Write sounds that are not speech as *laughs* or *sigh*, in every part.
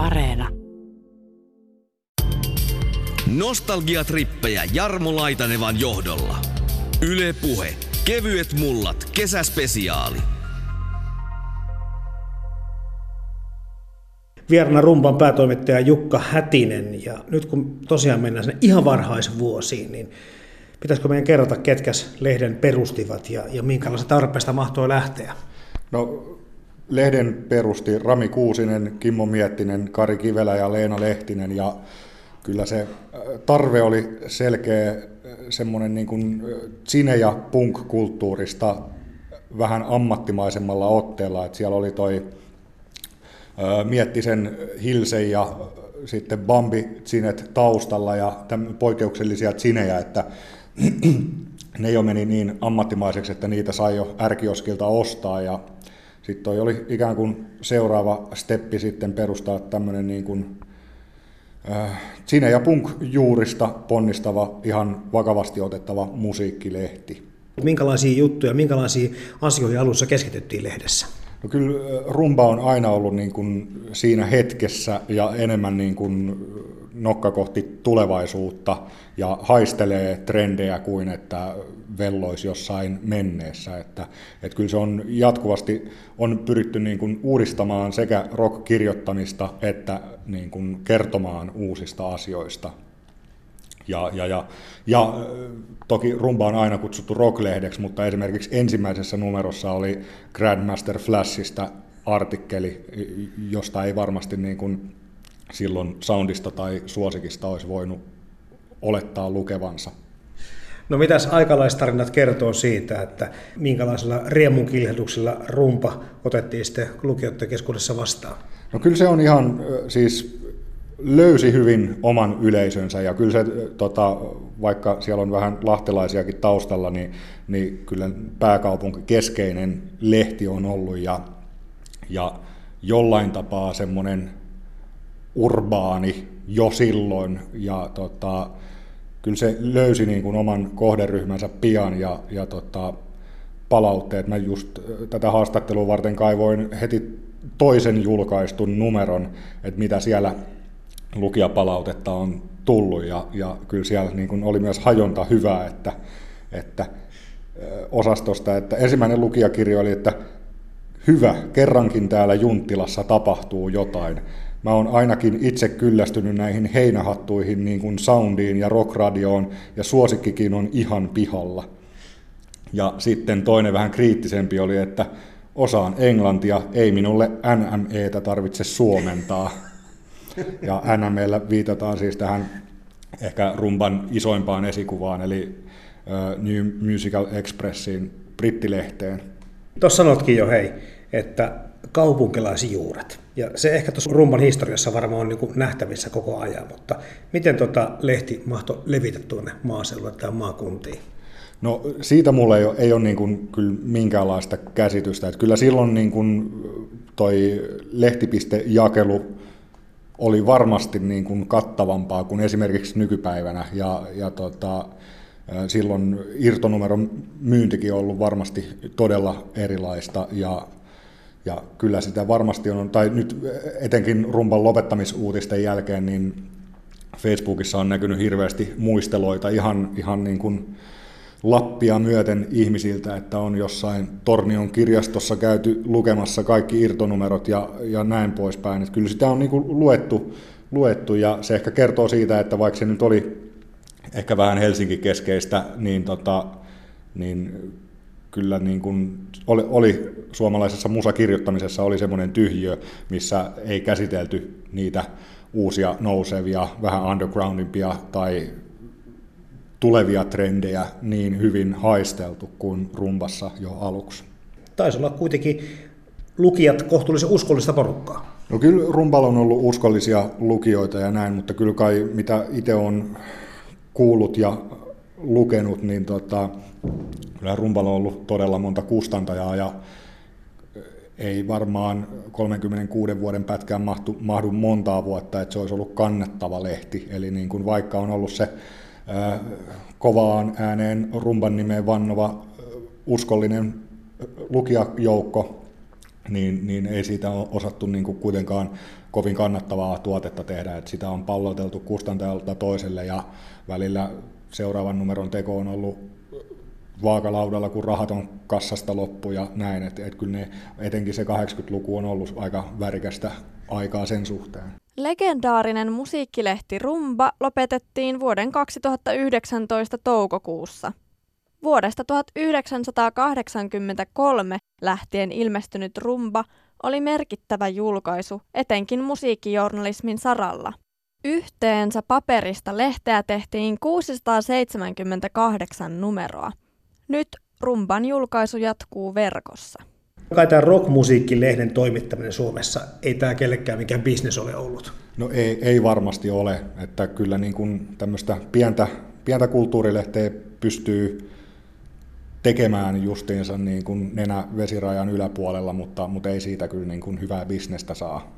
Areena. Nostalgiatrippejä Jarmo Laitanevan johdolla. Yle Puhe. Kevyet mullat. Kesäspesiaali. Vierana rumpan päätoimittaja Jukka Hätinen. Ja nyt kun tosiaan mennään sinne ihan varhaisvuosiin, niin pitäisikö meidän kerrota, ketkäs lehden perustivat ja, ja minkälaista tarpeesta mahtoi lähteä? No, lehden perusti Rami Kuusinen, Kimmo Miettinen, Kari Kivelä ja Leena Lehtinen. Ja kyllä se äh, tarve oli selkeä äh, semmoinen niin kuin äh, cine- ja punk-kulttuurista vähän ammattimaisemmalla otteella, että siellä oli toi Miettisen Hilsen ja sitten Bambi Cinet taustalla ja poikkeuksellisia cinejä, että *clears throat* ne jo meni niin ammattimaiseksi, että niitä sai jo ärkioskilta ostaa. Ja sitten toi oli ikään kuin seuraava steppi sitten perustaa tämmöinen niin kuin äh, Cine ja Punk-juurista ponnistava, ihan vakavasti otettava musiikkilehti. Minkälaisia juttuja, minkälaisia asioihin alussa keskityttiin lehdessä? No kyllä rumba on aina ollut niin kuin siinä hetkessä ja enemmän niin kuin nokka kohti tulevaisuutta ja haistelee trendejä kuin että velloisi jossain menneessä. Että, että kyllä se on jatkuvasti on pyritty niin kuin uudistamaan sekä rock-kirjoittamista että niin kuin kertomaan uusista asioista. Ja, ja, ja, ja toki rumba on aina kutsuttu rocklehdeksi, mutta esimerkiksi ensimmäisessä numerossa oli Grandmaster Flashista artikkeli, josta ei varmasti niin kuin silloin soundista tai suosikista olisi voinut olettaa lukevansa. No mitäs aikalaistarinat kertoo siitä, että minkälaisella riemunkilhduksella rumpa otettiin sitten lukijoiden keskuudessa vastaan? No kyllä se on ihan siis löysi hyvin oman yleisönsä ja kyllä se, tota, vaikka siellä on vähän lahtelaisiakin taustalla, niin, niin kyllä pääkaupunki keskeinen lehti on ollut ja, ja jollain tapaa semmoinen urbaani jo silloin ja tota, kyllä se löysi niin kuin oman kohderyhmänsä pian ja, ja tota, palautteet. Mä just tätä haastattelua varten kaivoin heti toisen julkaistun numeron, että mitä siellä lukijapalautetta on tullut ja, ja kyllä siellä niin kuin oli myös hajonta hyvää, että, että osastosta, että ensimmäinen lukijakirja oli, että hyvä, kerrankin täällä Junttilassa tapahtuu jotain. Mä oon ainakin itse kyllästynyt näihin heinähattuihin niin kuin soundiin ja rockradioon, ja suosikkikin on ihan pihalla. Ja sitten toinen vähän kriittisempi oli, että osaan englantia, ei minulle NMEtä tarvitse suomentaa. *laughs* Ja NMEllä viitataan siis tähän ehkä rumban isoimpaan esikuvaan, eli New Musical Expressiin, brittilehteen. Tuossa sanotkin jo hei, että kaupunkilaisjuuret. Ja se ehkä tuossa rumban historiassa varmaan on niin nähtävissä koko ajan, mutta miten tota lehti mahtoi levitä tuonne maaseudulle tai maakuntiin? No siitä mulla ei ole, ei ole niin kuin kyllä minkäänlaista käsitystä. Että kyllä silloin niin kuin toi lehtipistejakelu oli varmasti niin kuin kattavampaa kuin esimerkiksi nykypäivänä. Ja, ja tota, silloin irtonumeron myyntikin on ollut varmasti todella erilaista ja ja kyllä sitä varmasti on, tai nyt etenkin rumpan lopettamisuutisten jälkeen, niin Facebookissa on näkynyt hirveästi muisteloita ihan, ihan niin kuin Lappia myöten ihmisiltä, että on jossain Tornion kirjastossa käyty lukemassa kaikki irtonumerot ja, ja näin poispäin. Että kyllä sitä on niin kuin luettu, luettu ja se ehkä kertoo siitä, että vaikka se nyt oli ehkä vähän Helsinki-keskeistä, niin, tota, niin kyllä niin kuin oli, oli suomalaisessa musakirjoittamisessa oli semmoinen tyhjö, missä ei käsitelty niitä uusia nousevia, vähän undergroundimpia tai tulevia trendejä niin hyvin haisteltu kuin rumbassa jo aluksi. Taisi olla kuitenkin lukijat kohtuullisen uskollista porukkaa. No kyllä rumballa on ollut uskollisia lukijoita ja näin, mutta kyllä kai mitä itse on kuullut ja lukenut, niin tota, kyllä rumballa on ollut todella monta kustantajaa ja ei varmaan 36 vuoden pätkään mahtu, mahdu montaa vuotta, että se olisi ollut kannattava lehti. Eli niin kuin vaikka on ollut se ää, kovaan ääneen rumban nimeen vannova uskollinen lukijajoukko, niin, niin ei siitä ole osattu niin kuin kuitenkaan kovin kannattavaa tuotetta tehdä, että sitä on palloteltu kustantajalta toiselle ja välillä seuraavan numeron teko on ollut vaakalaudalla, kun rahat on kassasta loppu ja näin, että et kyllä ne, etenkin se 80-luku on ollut aika värikästä aikaa sen suhteen. Legendaarinen musiikkilehti Rumba lopetettiin vuoden 2019 toukokuussa. Vuodesta 1983 lähtien ilmestynyt Rumba oli merkittävä julkaisu, etenkin musiikkijournalismin saralla. Yhteensä paperista lehteä tehtiin 678 numeroa. Nyt Rumban julkaisu jatkuu verkossa. Kai tämä rockmusiikkilehden toimittaminen Suomessa, ei tämä kellekään mikään bisnes ole ollut. No ei, ei varmasti ole, että kyllä niin kuin tämmöistä pientä, pientä kulttuurilehteä pystyy tekemään justiinsa niin kuin nenä vesirajan yläpuolella, mutta, mutta ei siitä kyllä niin kuin hyvää bisnestä saa.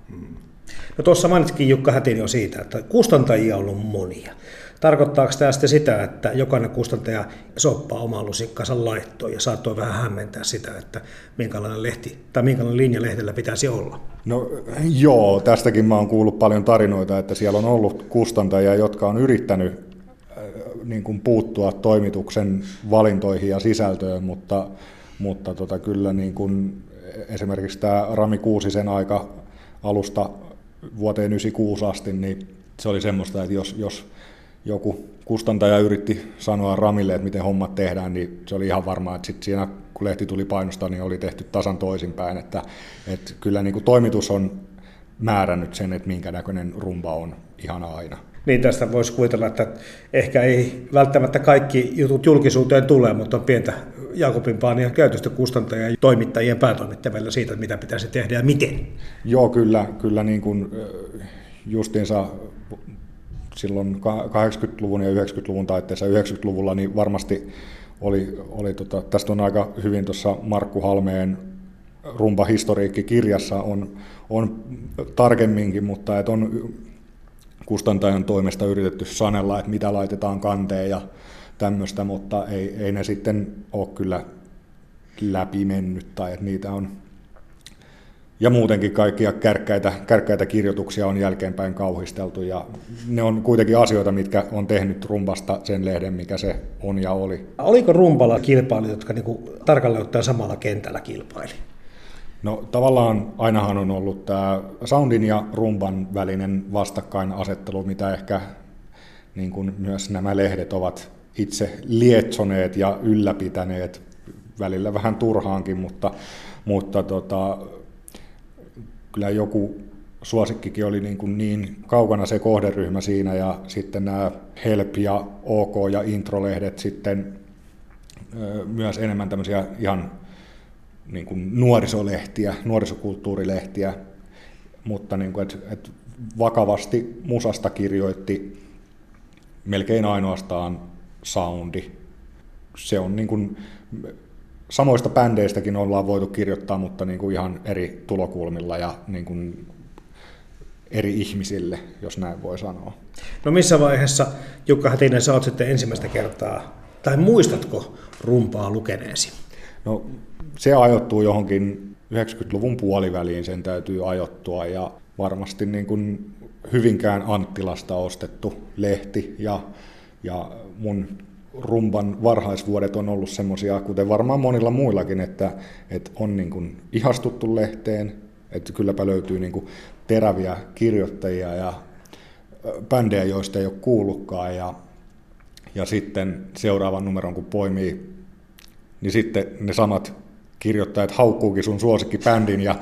No tuossa mainitkin Jukka Hätin jo siitä, että kustantajia on ollut monia. Tarkoittaako tämä sitten sitä, että jokainen kustantaja soppaa oman lusikkansa laittoon ja saattoi vähän hämmentää sitä, että minkälainen lehti tai minkälainen linja lehdellä pitäisi olla? No joo, tästäkin mä oon kuullut paljon tarinoita, että siellä on ollut kustantajia, jotka on yrittänyt äh, niin kuin puuttua toimituksen valintoihin ja sisältöön, mutta, mutta tota, kyllä niin kuin esimerkiksi tämä Rami Kuusisen aika alusta vuoteen 96 asti, niin se oli semmoista, että jos, jos joku kustantaja yritti sanoa Ramille, että miten hommat tehdään, niin se oli ihan varmaa, että sitten siinä kun lehti tuli painostaa, niin oli tehty tasan toisinpäin. Että, että kyllä niin kuin toimitus on määrännyt sen, että minkä näköinen rumba on ihan aina. Niin tästä voisi kuvitella, että ehkä ei välttämättä kaikki jutut julkisuuteen tule, mutta on pientä Jakobin Paania käytöstä kustantajien ja toimittajien päätoimittajilla siitä, mitä pitäisi tehdä ja miten. Joo, kyllä, kyllä niin kuin justiinsa silloin 80-luvun ja 90-luvun taitteessa 90-luvulla niin varmasti oli, oli tota, tästä on aika hyvin tuossa Markku Halmeen rumba historiikki-kirjassa on, on tarkemminkin, mutta et on kustantajan toimesta yritetty sanella, että mitä laitetaan kanteen ja tämmöistä, mutta ei, ei ne sitten ole kyllä läpi mennyt tai että niitä on ja muutenkin kaikkia kärkkäitä, kärkkäitä kirjoituksia on jälkeenpäin kauhisteltu ja ne on kuitenkin asioita, mitkä on tehnyt rumpasta sen lehden, mikä se on ja oli. Oliko rumpalla kilpailijat, jotka niin tarkalleen ottaen samalla kentällä kilpaili? No tavallaan ainahan on ollut tämä soundin ja rumban välinen vastakkainasettelu, mitä ehkä niin kuin myös nämä lehdet ovat itse lietsoneet ja ylläpitäneet. Välillä vähän turhaankin, mutta, mutta tota, kyllä joku suosikkikin oli niin, kuin niin kaukana se kohderyhmä siinä ja sitten nämä Help ja OK ja Introlehdet sitten myös enemmän tämmöisiä ihan niin kuin nuorisolehtiä, nuorisokulttuurilehtiä, mutta niin kuin, et, et vakavasti musasta kirjoitti melkein ainoastaan soundi. Se on niin kuin, samoista bändeistäkin ollaan voitu kirjoittaa, mutta niin kuin ihan eri tulokulmilla ja niin kuin eri ihmisille, jos näin voi sanoa. No missä vaiheessa, Jukka Hätinen, sä oot sitten ensimmäistä kertaa, tai muistatko rumpaa lukeneesi? No se ajoittuu johonkin 90-luvun puoliväliin, sen täytyy ajoittua ja varmasti niin kuin Hyvinkään Anttilasta ostettu lehti ja, ja mun rumban varhaisvuodet on ollut semmoisia, kuten varmaan monilla muillakin, että, että on niin kuin ihastuttu lehteen, että kylläpä löytyy niin kuin teräviä kirjoittajia ja bändejä, joista ei ole kuullutkaan, ja, ja sitten seuraavan numeron kun poimii, niin sitten ne samat kirjoittajat haukkuukin sun suosikkibändin, ja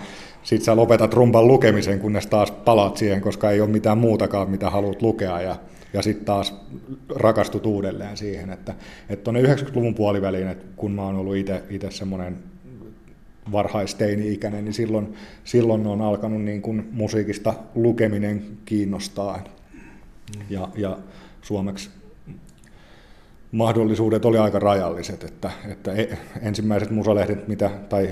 sitten sä lopetat rumban lukemisen, kunnes taas palaat siihen, koska ei ole mitään muutakaan, mitä haluat lukea, ja ja sitten taas rakastut uudelleen siihen, että tuonne 90-luvun puoliväliin, että kun mä oon ollut itse semmoinen varhaisteini-ikäinen, niin silloin, silloin on alkanut niin kuin musiikista lukeminen kiinnostaa. Ja, ja suomeksi mahdollisuudet oli aika rajalliset, että, että e, ensimmäiset musalehdet, mitä, tai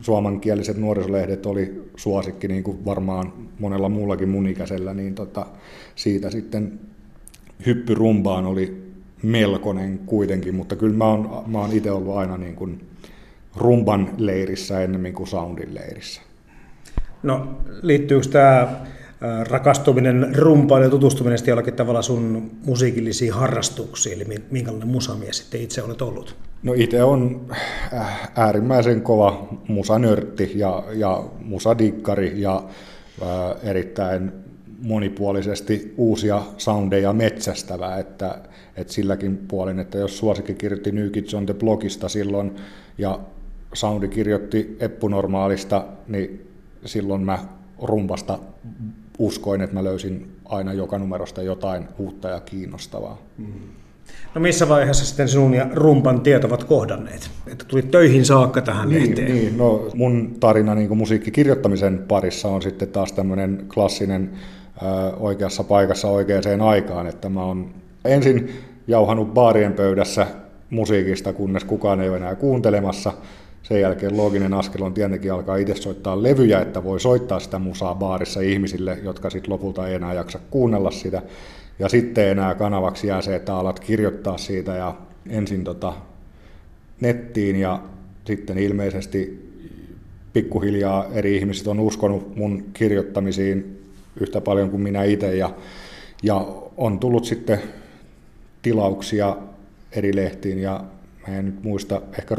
suomankieliset nuorisolehdet oli suosikki, niin kuin varmaan monella muullakin mun ikäisellä, niin tota, siitä sitten hyppy rumbaan oli melkoinen kuitenkin, mutta kyllä mä oon, mä oon itse ollut aina niin kuin rumban leirissä ennemmin kuin soundin leirissä. No liittyykö tämä rakastuminen rumpaan ja tutustuminen jollakin tavalla sun musiikillisiin harrastuksiin, eli minkälainen musamies sitten itse olet ollut? No itse on äh, äärimmäisen kova musanörtti ja, ja musadikkari ja ää, erittäin monipuolisesti uusia soundeja metsästävää, että, että silläkin puolin, että jos suosikki kirjoitti New Kids on the Blogista silloin ja soundi kirjoitti Eppunormaalista, niin silloin mä rumpasta uskoin, että mä löysin aina joka numerosta jotain uutta ja kiinnostavaa. Mm. No missä vaiheessa sitten sinun ja rumpan tiet ovat kohdanneet? Että tuli töihin saakka tähän niin, lehteen. Niin, no mun tarina niin musiikkikirjoittamisen parissa on sitten taas tämmöinen klassinen oikeassa paikassa oikeaan aikaan, että mä oon ensin jauhanut baarien pöydässä musiikista, kunnes kukaan ei ole enää kuuntelemassa. Sen jälkeen looginen askel on tietenkin alkaa itse soittaa levyjä, että voi soittaa sitä musaa baarissa ihmisille, jotka sitten lopulta ei enää jaksa kuunnella sitä. Ja sitten enää kanavaksi jää se, että alat kirjoittaa siitä ja ensin tota nettiin ja sitten ilmeisesti pikkuhiljaa eri ihmiset on uskonut mun kirjoittamisiin yhtä paljon kuin minä itse ja, ja on tullut sitten tilauksia eri lehtiin ja mä en nyt muista, ehkä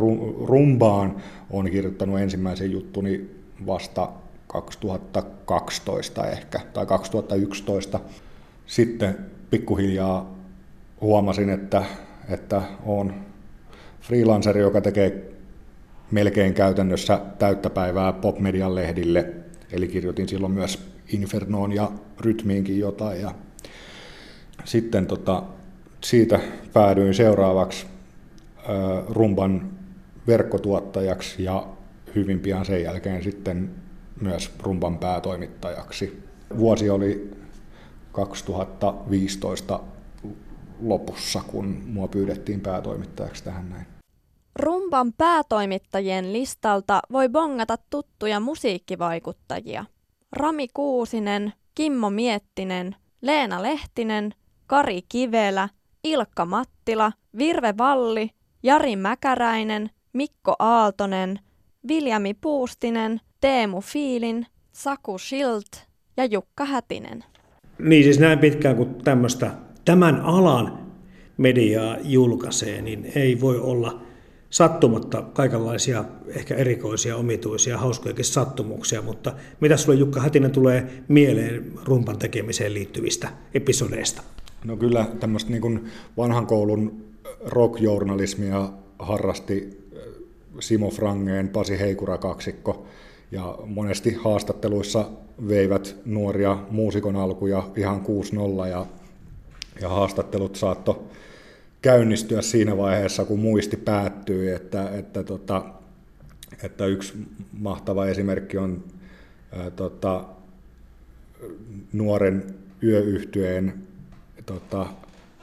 rumbaan on kirjoittanut ensimmäisen juttuni vasta 2012 ehkä, tai 2011. Sitten pikkuhiljaa huomasin, että, että on freelanceri, joka tekee melkein käytännössä täyttä päivää popmedian lehdille. Eli kirjoitin silloin myös Infernoon ja Rytmiinkin jotain. Ja sitten tota, siitä päädyin seuraavaksi rumban verkkotuottajaksi ja hyvin pian sen jälkeen sitten myös rumban päätoimittajaksi. Vuosi oli 2015 lopussa, kun mua pyydettiin päätoimittajaksi tähän näin. Rumban päätoimittajien listalta voi bongata tuttuja musiikkivaikuttajia. Rami Kuusinen, Kimmo Miettinen, Leena Lehtinen, Kari Kivelä, Ilkka Mattila, Virve Valli, Jari Mäkäräinen, Mikko Aaltonen, Viljami Puustinen, Teemu Fiilin, Saku Schilt ja Jukka Hätinen. Niin siis näin pitkään kuin tämmöistä tämän alan mediaa julkaisee, niin ei voi olla sattumatta kaikenlaisia ehkä erikoisia, omituisia, hauskojakin sattumuksia, mutta mitä sulle Jukka Hätinen tulee mieleen rumpan tekemiseen liittyvistä episodeista? No kyllä tämmöistä niin vanhan koulun rockjournalismia harrasti äh, Simo Frangeen, Pasi Heikura kaksikko, ja monesti haastatteluissa veivät nuoria muusikon alkuja ihan 6-0 ja, ja haastattelut saatto käynnistyä siinä vaiheessa, kun muisti päättyy, että, että, tota, että yksi mahtava esimerkki on ää, tota, nuoren yöyhtyeen tota,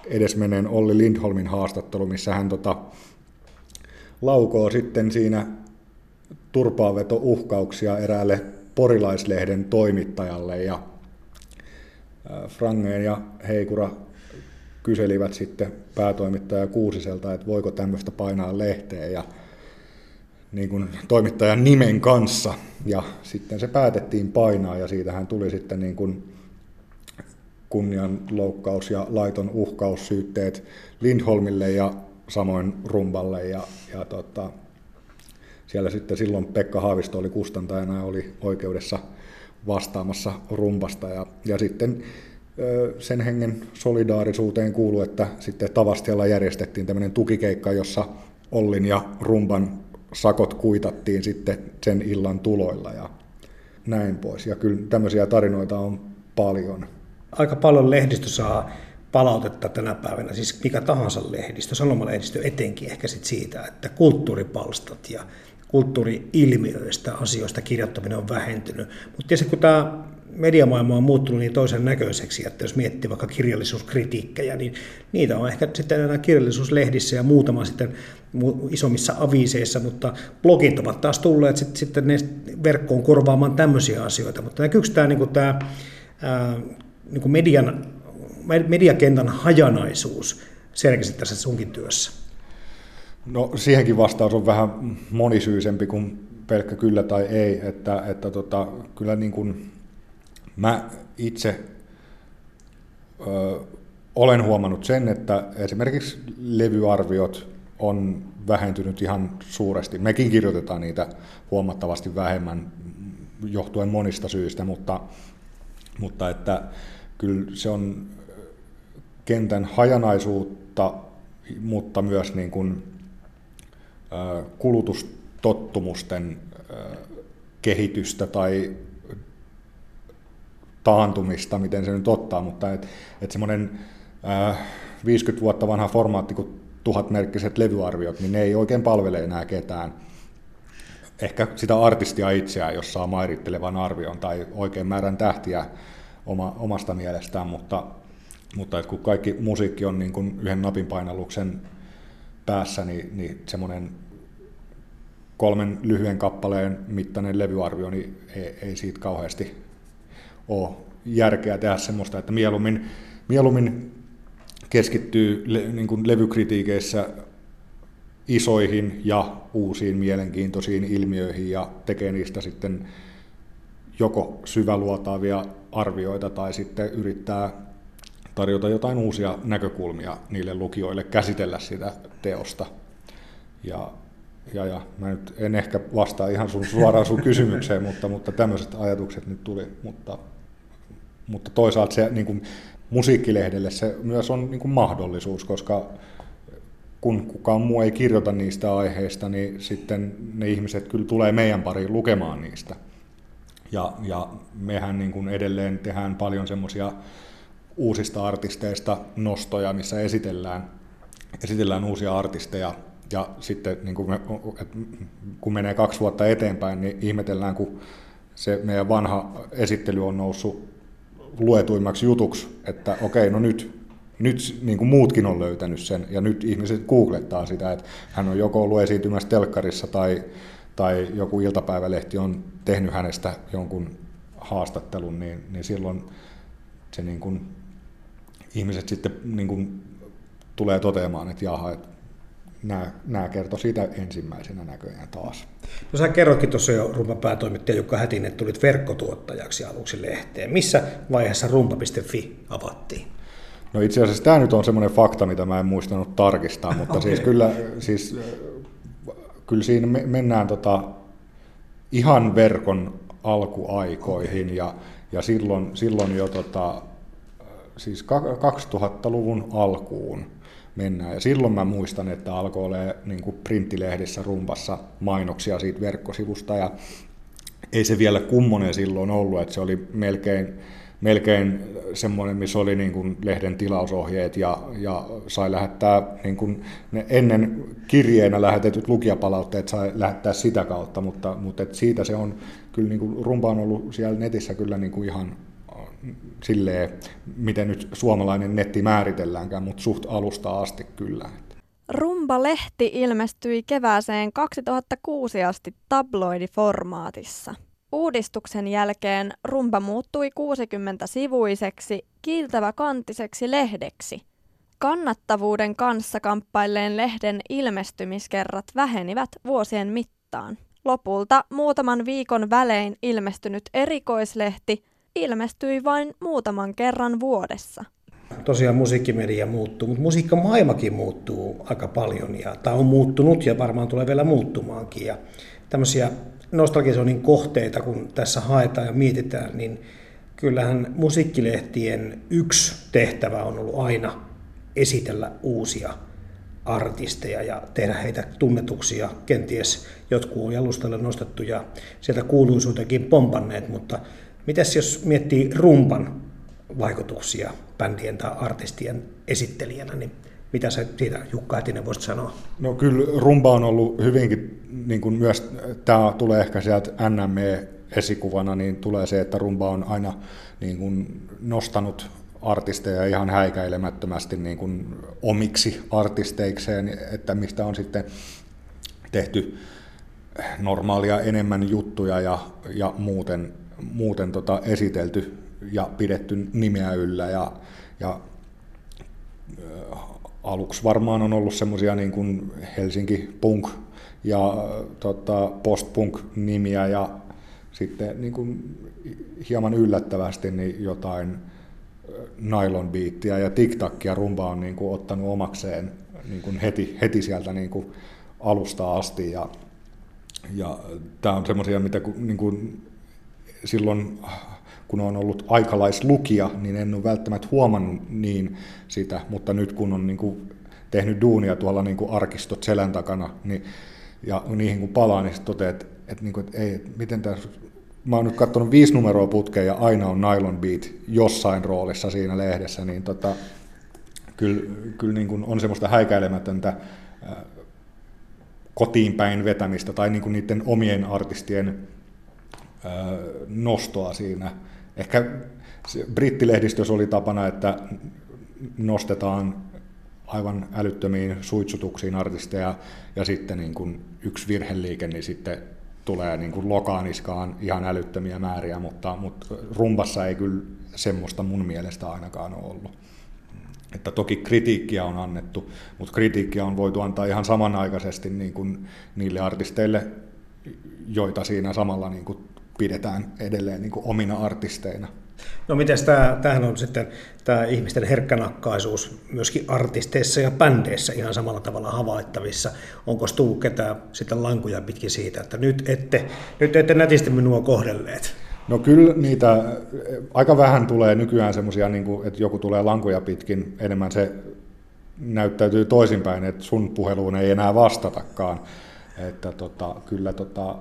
edesmenneen Olli Lindholmin haastattelu, missä hän tota, laukoo sitten siinä turpaaveto-uhkauksia eräälle porilaislehden toimittajalle ja Frangeen ja Heikura kyselivät sitten päätoimittaja Kuusiselta, että voiko tämmöistä painaa lehteen ja niin kuin toimittajan nimen kanssa. Ja sitten se päätettiin painaa ja siitähän tuli sitten niin kuin kunnianloukkaus ja laiton uhkaussyytteet Lindholmille ja samoin Rumballe. Ja, ja tota, siellä sitten silloin Pekka Haavisto oli kustantajana ja oli oikeudessa vastaamassa rumpasta. Ja, ja sitten sen hengen solidaarisuuteen kuuluu, että sitten Tavastialla järjestettiin tämmöinen tukikeikka, jossa Ollin ja Rumban sakot kuitattiin sitten sen illan tuloilla ja näin pois. Ja kyllä tämmöisiä tarinoita on paljon. Aika paljon lehdistö saa palautetta tänä päivänä, siis mikä tahansa lehdistö, sanomalehdistö etenkin ehkä sit siitä, että kulttuuripalstat ja kulttuuri-ilmiöistä, asioista kirjoittaminen on vähentynyt. Mutta tietysti kun tämä mediamaailma on muuttunut niin toisen näköiseksi, että jos miettii vaikka kirjallisuuskritiikkejä, niin niitä on ehkä sitten enää kirjallisuuslehdissä ja muutama sitten isommissa aviseissa, mutta blogit ovat taas tulleet sitten, sitten ne verkkoon korvaamaan tämmöisiä asioita. Mutta näkyykö tämä, niin kuin tämä niin kuin median, mediakentän hajanaisuus selkeästi tässä sunkin työssä? No siihenkin vastaus on vähän monisyisempi kuin pelkkä kyllä tai ei, että, että tota, kyllä niin kuin mä itse ö, olen huomannut sen, että esimerkiksi levyarviot on vähentynyt ihan suuresti. Mekin kirjoitetaan niitä huomattavasti vähemmän johtuen monista syistä, mutta, mutta että kyllä se on kentän hajanaisuutta, mutta myös niin kuin, kulutustottumusten kehitystä tai taantumista, miten se nyt ottaa, mutta että et semmoinen 50 vuotta vanha formaatti kuin tuhatmerkkiset levyarviot, niin ne ei oikein palvele enää ketään. Ehkä sitä artistia itseään, jos saa mairittelevan arvion tai oikein määrän tähtiä oma, omasta mielestään, mutta, mutta että kun kaikki musiikki on niin kuin yhden napin painalluksen päässä, niin, niin semmoinen kolmen lyhyen kappaleen mittainen levyarvio, niin ei, ei siitä kauheasti ole järkeä tehdä semmoista, että mieluummin, mieluummin keskittyy le, niin kuin levykritiikeissä isoihin ja uusiin mielenkiintoisiin ilmiöihin ja tekee niistä sitten joko syväluotaavia arvioita tai sitten yrittää tarjota jotain uusia näkökulmia niille lukijoille käsitellä sitä teosta. Ja, ja, ja mä nyt en ehkä vastaa ihan sun, suoraan sun *laughs* kysymykseen, mutta, mutta tämmöiset ajatukset nyt tuli. Mutta, mutta toisaalta se niin kuin, musiikkilehdelle se myös on niin kuin mahdollisuus, koska kun kukaan muu ei kirjoita niistä aiheista, niin sitten ne ihmiset kyllä tulee meidän pariin lukemaan niistä. Ja, ja mehän niin kuin edelleen tehdään paljon semmoisia uusista artisteista nostoja, missä esitellään, esitellään uusia artisteja. Ja sitten niin kuin me, kun menee kaksi vuotta eteenpäin, niin ihmetellään, kun se meidän vanha esittely on noussut luetuimmaksi jutuksi, että okei, no nyt, nyt niin kuin muutkin on löytänyt sen, ja nyt ihmiset googlettaa sitä, että hän on joko ollut esiintymässä telkkarissa tai, tai joku iltapäivälehti on tehnyt hänestä jonkun haastattelun, niin, niin silloin se niin kuin, ihmiset sitten niin kuin, tulee toteamaan, että jaha, että nämä, nämä kertoi siitä ensimmäisenä näköjään taas. No sä kerroitkin tuossa jo Rumpan päätoimittaja Jukka Hätinen, että tulit verkkotuottajaksi aluksi lehteen. Missä vaiheessa rumpa.fi avattiin? No itse asiassa tämä nyt on semmoinen fakta, mitä mä en muistanut tarkistaa, mutta okay. siis kyllä, siis, kyllä siinä mennään tota, ihan verkon alkuaikoihin okay. ja, ja silloin, silloin jo tota, siis 2000-luvun alkuun mennään. Ja silloin mä muistan, että alkoi olla niin kuin printtilehdissä rumpassa mainoksia siitä verkkosivusta ja ei se vielä kummonen silloin ollut, että se oli melkein, melkein semmoinen, missä oli niin kuin lehden tilausohjeet ja, ja sai lähettää niin kuin ne ennen kirjeenä lähetetyt lukijapalautteet sai lähettää sitä kautta, mutta, mutta et siitä se on kyllä niin kuin, rumpa on ollut siellä netissä kyllä niin kuin ihan silleen, miten nyt suomalainen netti määritelläänkään, mutta suht alusta asti kyllä. Rumba-lehti ilmestyi kevääseen 2006 asti tabloidiformaatissa. Uudistuksen jälkeen Rumba muuttui 60-sivuiseksi kiiltävä-kanttiseksi lehdeksi. Kannattavuuden kanssa kamppailleen lehden ilmestymiskerrat vähenivät vuosien mittaan. Lopulta muutaman viikon välein ilmestynyt erikoislehti ilmestyi vain muutaman kerran vuodessa. Tosiaan musiikkimedia muuttuu, mutta musiikkamaailmakin muuttuu aika paljon ja tämä on muuttunut ja varmaan tulee vielä muuttumaankin. Ja tämmöisiä nostalgisoinnin kohteita, kun tässä haetaan ja mietitään, niin kyllähän musiikkilehtien yksi tehtävä on ollut aina esitellä uusia artisteja ja tehdä heitä tunnetuksia. Kenties jotkut on jalustalle nostettu ja sieltä kuuluisuutenkin pompanneet, mutta Mitäs jos miettii rumpan vaikutuksia bändien tai artistien esittelijänä, niin mitä sä siitä Jukka Hätinen voisit sanoa? No kyllä rumba on ollut hyvinkin, niin kuin myös tämä tulee ehkä sieltä NME esikuvana, niin tulee se, että rumba on aina niin kuin nostanut artisteja ihan häikäilemättömästi niin kuin omiksi artisteikseen, että mistä on sitten tehty normaalia enemmän juttuja ja, ja muuten muuten tota esitelty ja pidetty nimeä yllä ja, ja aluksi varmaan on ollut semmoisia niin kuin Helsinki Punk ja tota, post-punk-nimiä ja sitten niin kuin hieman yllättävästi niin jotain nylon beattiä ja tiktakkia rumba on niin kuin ottanut omakseen niin kuin heti, heti sieltä niin kuin alusta asti ja, ja tämä on semmoisia, mitä niin kuin silloin kun on ollut aikalaislukija, niin en ole välttämättä huomannut niin sitä, mutta nyt kun on niin kuin tehnyt duunia tuolla niin kuin arkistot selän takana, niin, ja niihin kun palaa, niin toteaa, että, että, niin kuin, että ei, että miten tämä mä oon nyt katsonut viisi numeroa putkeen ja aina on Nylon Beat jossain roolissa siinä lehdessä, niin tota, kyllä, kyllä niin kuin on semmoista häikäilemätöntä kotiin päin vetämistä tai niin kuin niiden omien artistien nostoa siinä. Ehkä brittilehdistössä oli tapana, että nostetaan aivan älyttömiin suitsutuksiin artisteja ja sitten niin kuin yksi virheliike, niin sitten tulee niin kuin lokaaniskaan ihan älyttömiä määriä, mutta, mutta rumpassa ei kyllä semmoista mun mielestä ainakaan ole ollut. Että toki kritiikkiä on annettu, mutta kritiikkiä on voitu antaa ihan samanaikaisesti niin kuin niille artisteille, joita siinä samalla niin kuin pidetään edelleen niin kuin omina artisteina. No miten tämä, tämähän on sitten tämä ihmisten herkkänakkaisuus myöskin artisteissa ja bändeissä ihan samalla tavalla havaittavissa. Onko tullut ketään sitten lankuja pitkin siitä, että nyt ette, nyt ette nätisti minua kohdelleet? No kyllä niitä aika vähän tulee nykyään semmoisia, niin että joku tulee lankuja pitkin, enemmän se näyttäytyy toisinpäin, että sun puheluun ei enää vastatakaan. Että tota, kyllä tota,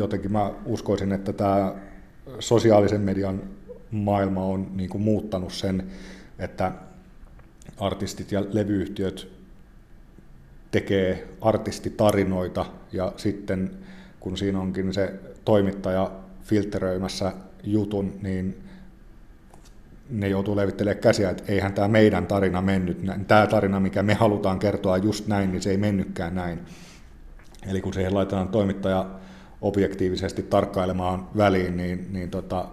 jotenkin mä uskoisin, että tämä sosiaalisen median maailma on niin kuin muuttanut sen, että artistit ja levyyhtiöt tekee artistitarinoita ja sitten kun siinä onkin se toimittaja filteröimässä jutun, niin ne joutuu levittelemään käsiä, että eihän tämä meidän tarina mennyt, tämä tarina, mikä me halutaan kertoa just näin, niin se ei mennytkään näin. Eli kun siihen laitetaan toimittaja objektiivisesti tarkkailemaan väliin, niin, niin tota,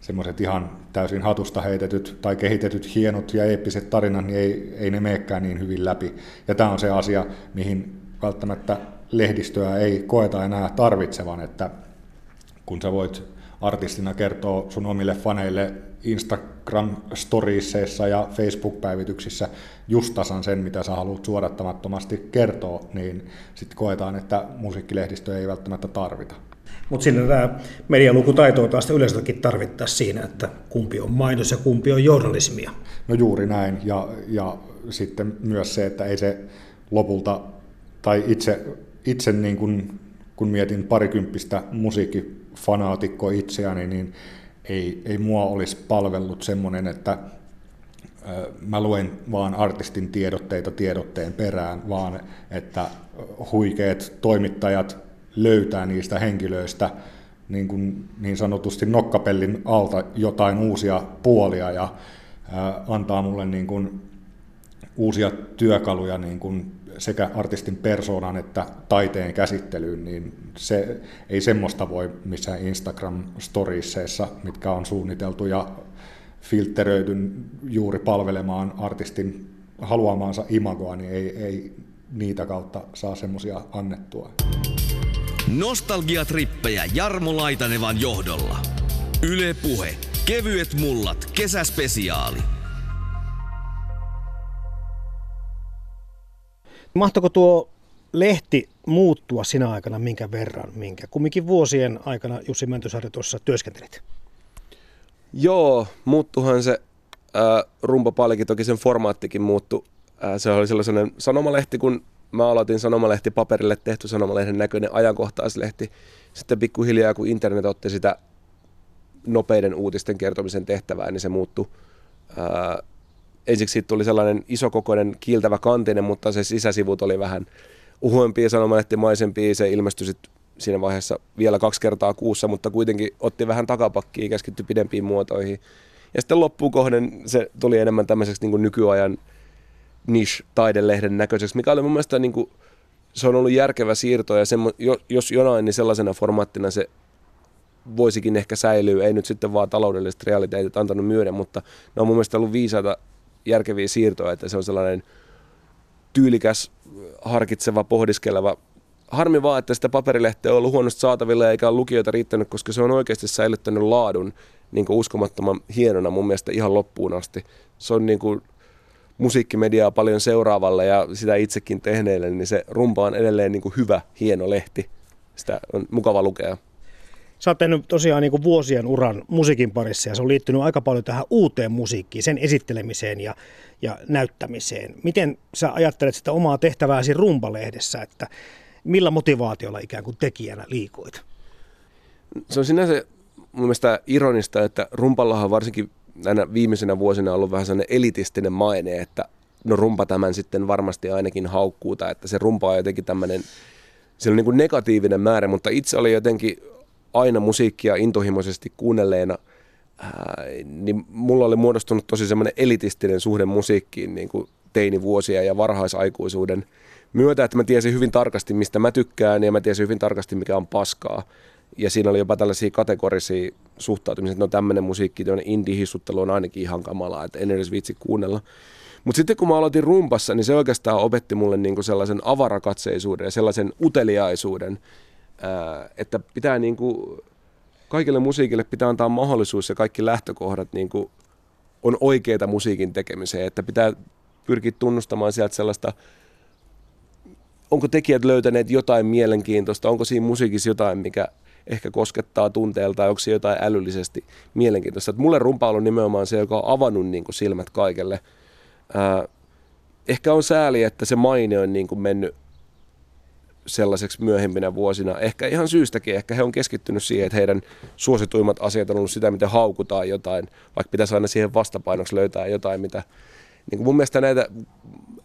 semmoiset ihan täysin hatusta heitetyt tai kehitetyt hienot ja eeppiset tarinat, niin ei, ei ne meekään niin hyvin läpi. Ja tämä on se asia, mihin välttämättä lehdistöä ei koeta enää tarvitsevan, että kun sä voit artistina kertoa sun omille faneille Instagram-storiisseissa ja Facebook-päivityksissä just tasan sen, mitä sä haluat suodattamattomasti kertoa, niin sitten koetaan, että musiikkilehdistö ei välttämättä tarvita. Mutta siinä tämä medialukutaito taas yleisölläkin tarvittaisiin siinä, että kumpi on mainos ja kumpi on journalismia. No juuri näin, ja, ja sitten myös se, että ei se lopulta, tai itse, itse niin kun, kun mietin parikymppistä musiikkifanaatikkoa itseäni, niin ei, ei mua olisi palvellut semmoinen, että mä luen vaan artistin tiedotteita tiedotteen perään, vaan että huikeat toimittajat löytää niistä henkilöistä niin, kuin niin sanotusti nokkapellin alta jotain uusia puolia ja antaa mulle niin kuin uusia työkaluja niin kuin sekä artistin persoonan että taiteen käsittelyyn, niin se, ei semmoista voi missään Instagram-storiisseissa, mitkä on suunniteltu ja filtteröity juuri palvelemaan artistin haluamaansa imagoa, niin ei, ei niitä kautta saa semmoisia annettua. Nostalgiatrippejä Jarmo Laitanevan johdolla. Yle Puhe. Kevyet mullat. Kesäspesiaali. Mahtoiko tuo lehti muuttua sinä aikana minkä verran, minkä kumminkin vuosien aikana Jussi Mäntysaari tuossa työskentelit? Joo, muuttuhan se äh, rumpapallikin, toki sen formaattikin muuttu. Äh, se oli sellainen sanomalehti, kun mä aloitin sanomalehti paperille tehty sanomalehden näköinen ajankohtaislehti. Sitten pikkuhiljaa, kun internet otti sitä nopeiden uutisten kertomisen tehtävää, niin se muuttui. Ää, ensiksi siitä tuli sellainen isokokoinen kiiltävä kantinen, mutta se sisäsivut oli vähän uhuempia sanomalehtimaisempia. Se ilmestyi sitten siinä vaiheessa vielä kaksi kertaa kuussa, mutta kuitenkin otti vähän takapakkia ja keskittyi pidempiin muotoihin. Ja sitten loppukohden se tuli enemmän tämmöiseksi niin nykyajan niche-taidelehden näköiseksi, mikä oli mun mielestä niin kuin, se on ollut järkevä siirto ja semmo, jos jonain, niin sellaisena formaattina se voisikin ehkä säilyä, ei nyt sitten vaan taloudelliset realiteetit antanut myöden, mutta ne on mun mielestä ollut viisaita järkeviä siirtoja, että se on sellainen tyylikäs, harkitseva, pohdiskeleva harmi vaan, että sitä paperilehteä on ollut huonosti saatavilla eikä ole lukijoita riittänyt, koska se on oikeasti säilyttänyt laadun niin kuin uskomattoman hienona mun mielestä ihan loppuun asti. Se on niin kuin musiikkimediaa paljon seuraavalle ja sitä itsekin tehneille, niin se rumpa on edelleen niin kuin hyvä, hieno lehti. Sitä on mukava lukea. Sä oot tehnyt tosiaan niin vuosien uran musiikin parissa ja se on liittynyt aika paljon tähän uuteen musiikkiin, sen esittelemiseen ja, ja näyttämiseen. Miten sä ajattelet sitä omaa tehtävääsi rumpalehdessä, että millä motivaatiolla ikään kuin tekijänä liikuit? Se on sinänsä mun mielestä ironista, että rumpallahan varsinkin näinä viimeisenä vuosina ollut vähän sellainen elitistinen maine, että no rumpa tämän sitten varmasti ainakin haukkuu, tai että se rumpa on jotenkin tämmöinen, se on niin kuin negatiivinen määrä, mutta itse oli jotenkin aina musiikkia intohimoisesti kuunnelleena, ää, niin mulla oli muodostunut tosi semmoinen elitistinen suhde musiikkiin niin kuin teinivuosia ja varhaisaikuisuuden myötä, että mä tiesin hyvin tarkasti, mistä mä tykkään ja mä tiesin hyvin tarkasti, mikä on paskaa. Ja siinä oli jopa tällaisia kategorisia suhtautumisia, että no tämmöinen musiikki, tämmöinen indie-hissuttelu on ainakin ihan kamalaa, että en edes viitsi kuunnella. Mutta sitten kun mä aloitin rumpassa, niin se oikeastaan opetti mulle niinku sellaisen avarakatseisuuden ja sellaisen uteliaisuuden, että pitää niinku, kaikille musiikille pitää antaa mahdollisuus ja kaikki lähtökohdat niinku on oikeita musiikin tekemiseen, että pitää pyrkiä tunnustamaan sieltä sellaista onko tekijät löytäneet jotain mielenkiintoista, onko siinä musiikissa jotain, mikä ehkä koskettaa tunteelta, onko se jotain älyllisesti mielenkiintoista. Et mulle rumpa on nimenomaan se, joka on avannut niin kuin silmät kaikelle. Ää, ehkä on sääli, että se maine on niin kuin mennyt sellaiseksi myöhempinä vuosina. Ehkä ihan syystäkin, ehkä he on keskittynyt siihen, että heidän suosituimmat asiat on ollut sitä, miten haukutaan jotain, vaikka pitäisi aina siihen vastapainoksi löytää jotain, mitä... Niin mun mielestä näitä,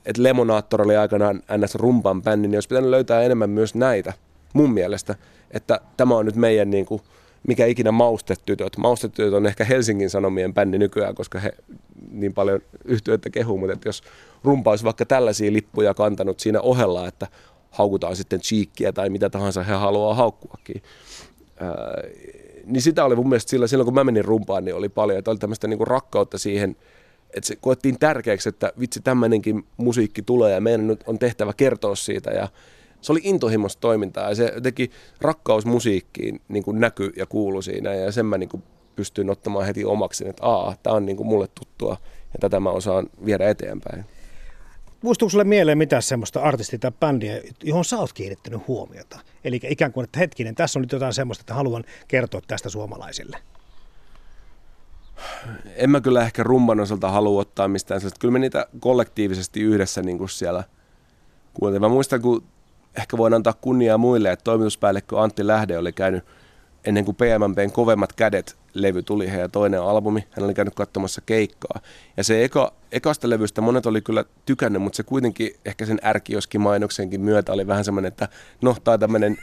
että Lemonaattor oli aikanaan ns. rumpan bändi, niin olisi pitänyt löytää enemmän myös näitä, mun mielestä että tämä on nyt meidän niin kuin, mikä ikinä maustetytöt. Maustetytöt on ehkä Helsingin Sanomien bändi nykyään, koska he niin paljon yhtyötä kehuu, mutta että jos rumpa olisi vaikka tällaisia lippuja kantanut siinä ohella, että haukutaan sitten cheekkiä tai mitä tahansa he haluaa haukkuakin. Ää, niin sitä oli mun mielestä sillä, silloin kun mä menin rumpaan, niin oli paljon, että oli tämmöistä niin rakkautta siihen, että se koettiin tärkeäksi, että vitsi tämmöinenkin musiikki tulee ja meidän nyt on tehtävä kertoa siitä ja se oli intohimoista toimintaa ja se teki rakkaus musiikkiin niin kuin näky ja kuulu siinä ja sen mä niin kuin pystyin ottamaan heti omaksi, että aa, tämä on niin kuin mulle tuttua ja tätä mä osaan viedä eteenpäin. Muistuuko sulle mieleen mitään semmoista artistia tai bändiä, johon sä oot kiinnittänyt huomiota? Eli ikään kuin, että hetkinen, tässä on nyt jotain semmoista, että haluan kertoa tästä suomalaisille. En mä kyllä ehkä rumban osalta halua ottaa mistään sellaista. Kyllä me niitä kollektiivisesti yhdessä niin kuin siellä kuultiin. Mä muistan, kun ehkä voin antaa kunniaa muille, että toimituspäällikkö Antti Lähde oli käynyt ennen kuin PMMPn kovemmat kädet levy tuli ja toinen albumi. Hän oli käynyt katsomassa keikkaa. Ja se eka, ekasta levystä monet oli kyllä tykännyt, mutta se kuitenkin ehkä sen ärkioskin mainoksenkin myötä oli vähän semmoinen, että no, tämä tämmöinen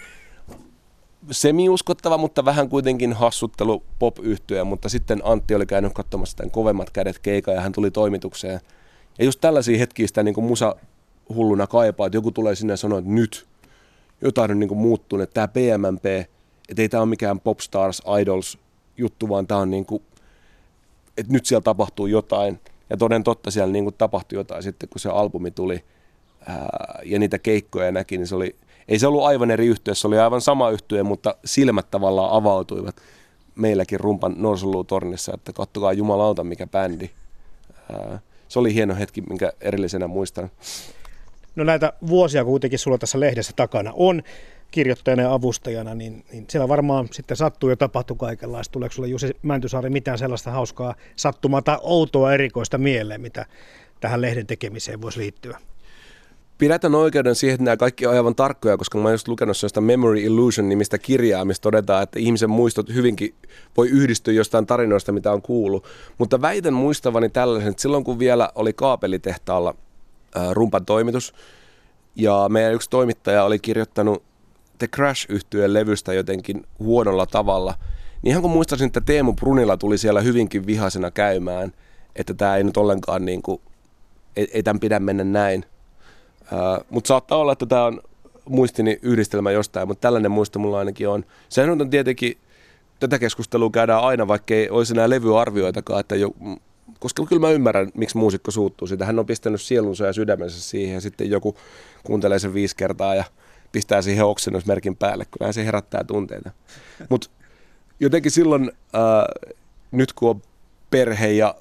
semi-uskottava, mutta vähän kuitenkin hassuttelu pop yhtyä mutta sitten Antti oli käynyt katsomassa tämän kovemmat kädet keikaa ja hän tuli toimitukseen. Ja just tällaisia hetkiä sitä niin kuin musa hulluna kaipaa, että joku tulee sinne ja sanoo, että nyt jotain on niin kuin muuttunut, että tämä PMMP, että ei tämä ole mikään Popstars Idols juttu, vaan tämä on niin kuin, että nyt siellä tapahtuu jotain. Ja toden totta siellä niin kuin tapahtui jotain sitten, kun se albumi tuli ää, ja niitä keikkoja näki, niin se oli, ei se ollut aivan eri yhtiö, se oli aivan sama yhtiö, mutta silmät tavallaan avautuivat meilläkin rumpan Norsulutornissa, että kattokaa jumalauta mikä bändi. Ää, se oli hieno hetki, minkä erillisenä muistan. No näitä vuosia kuitenkin sulla tässä lehdessä takana on kirjoittajana ja avustajana, niin, niin siellä varmaan sitten sattuu ja tapahtuu kaikenlaista. Tuleeko sulle Jussi Mäntysaari mitään sellaista hauskaa sattumaa tai outoa erikoista mieleen, mitä tähän lehden tekemiseen voisi liittyä? Pidätän oikeuden siihen, että nämä kaikki on aivan tarkkoja, koska mä oon just lukenut sellaista Memory Illusion nimistä kirjaa, missä todetaan, että ihmisen muistot hyvinkin voi yhdistyä jostain tarinoista, mitä on kuullut. Mutta väitän muistavani tällaisen, että silloin kun vielä oli kaapelitehtaalla – äh, rumpan toimitus. Ja meidän yksi toimittaja oli kirjoittanut The crash yhtyeen levystä jotenkin huonolla tavalla. Niin ihan kun muistaisin, että Teemu Brunilla tuli siellä hyvinkin vihaisena käymään, että tämä ei nyt ollenkaan niin kuin, ei, ei tämän pidä mennä näin. Uh, mutta saattaa olla, että tämä on muistini yhdistelmä jostain, mutta tällainen muisto mulla ainakin on. Sehän on tietenkin, tätä keskustelua käydään aina, vaikka ei olisi enää levyarvioitakaan, että jo, koska kyllä mä ymmärrän, miksi muusikko suuttuu siitä. Hän on pistänyt sielunsa ja sydämensä siihen ja sitten joku kuuntelee sen viisi kertaa ja pistää siihen oksennusmerkin päälle, kyllä se herättää tunteita. Mutta jotenkin silloin, äh, nyt kun on perhe ja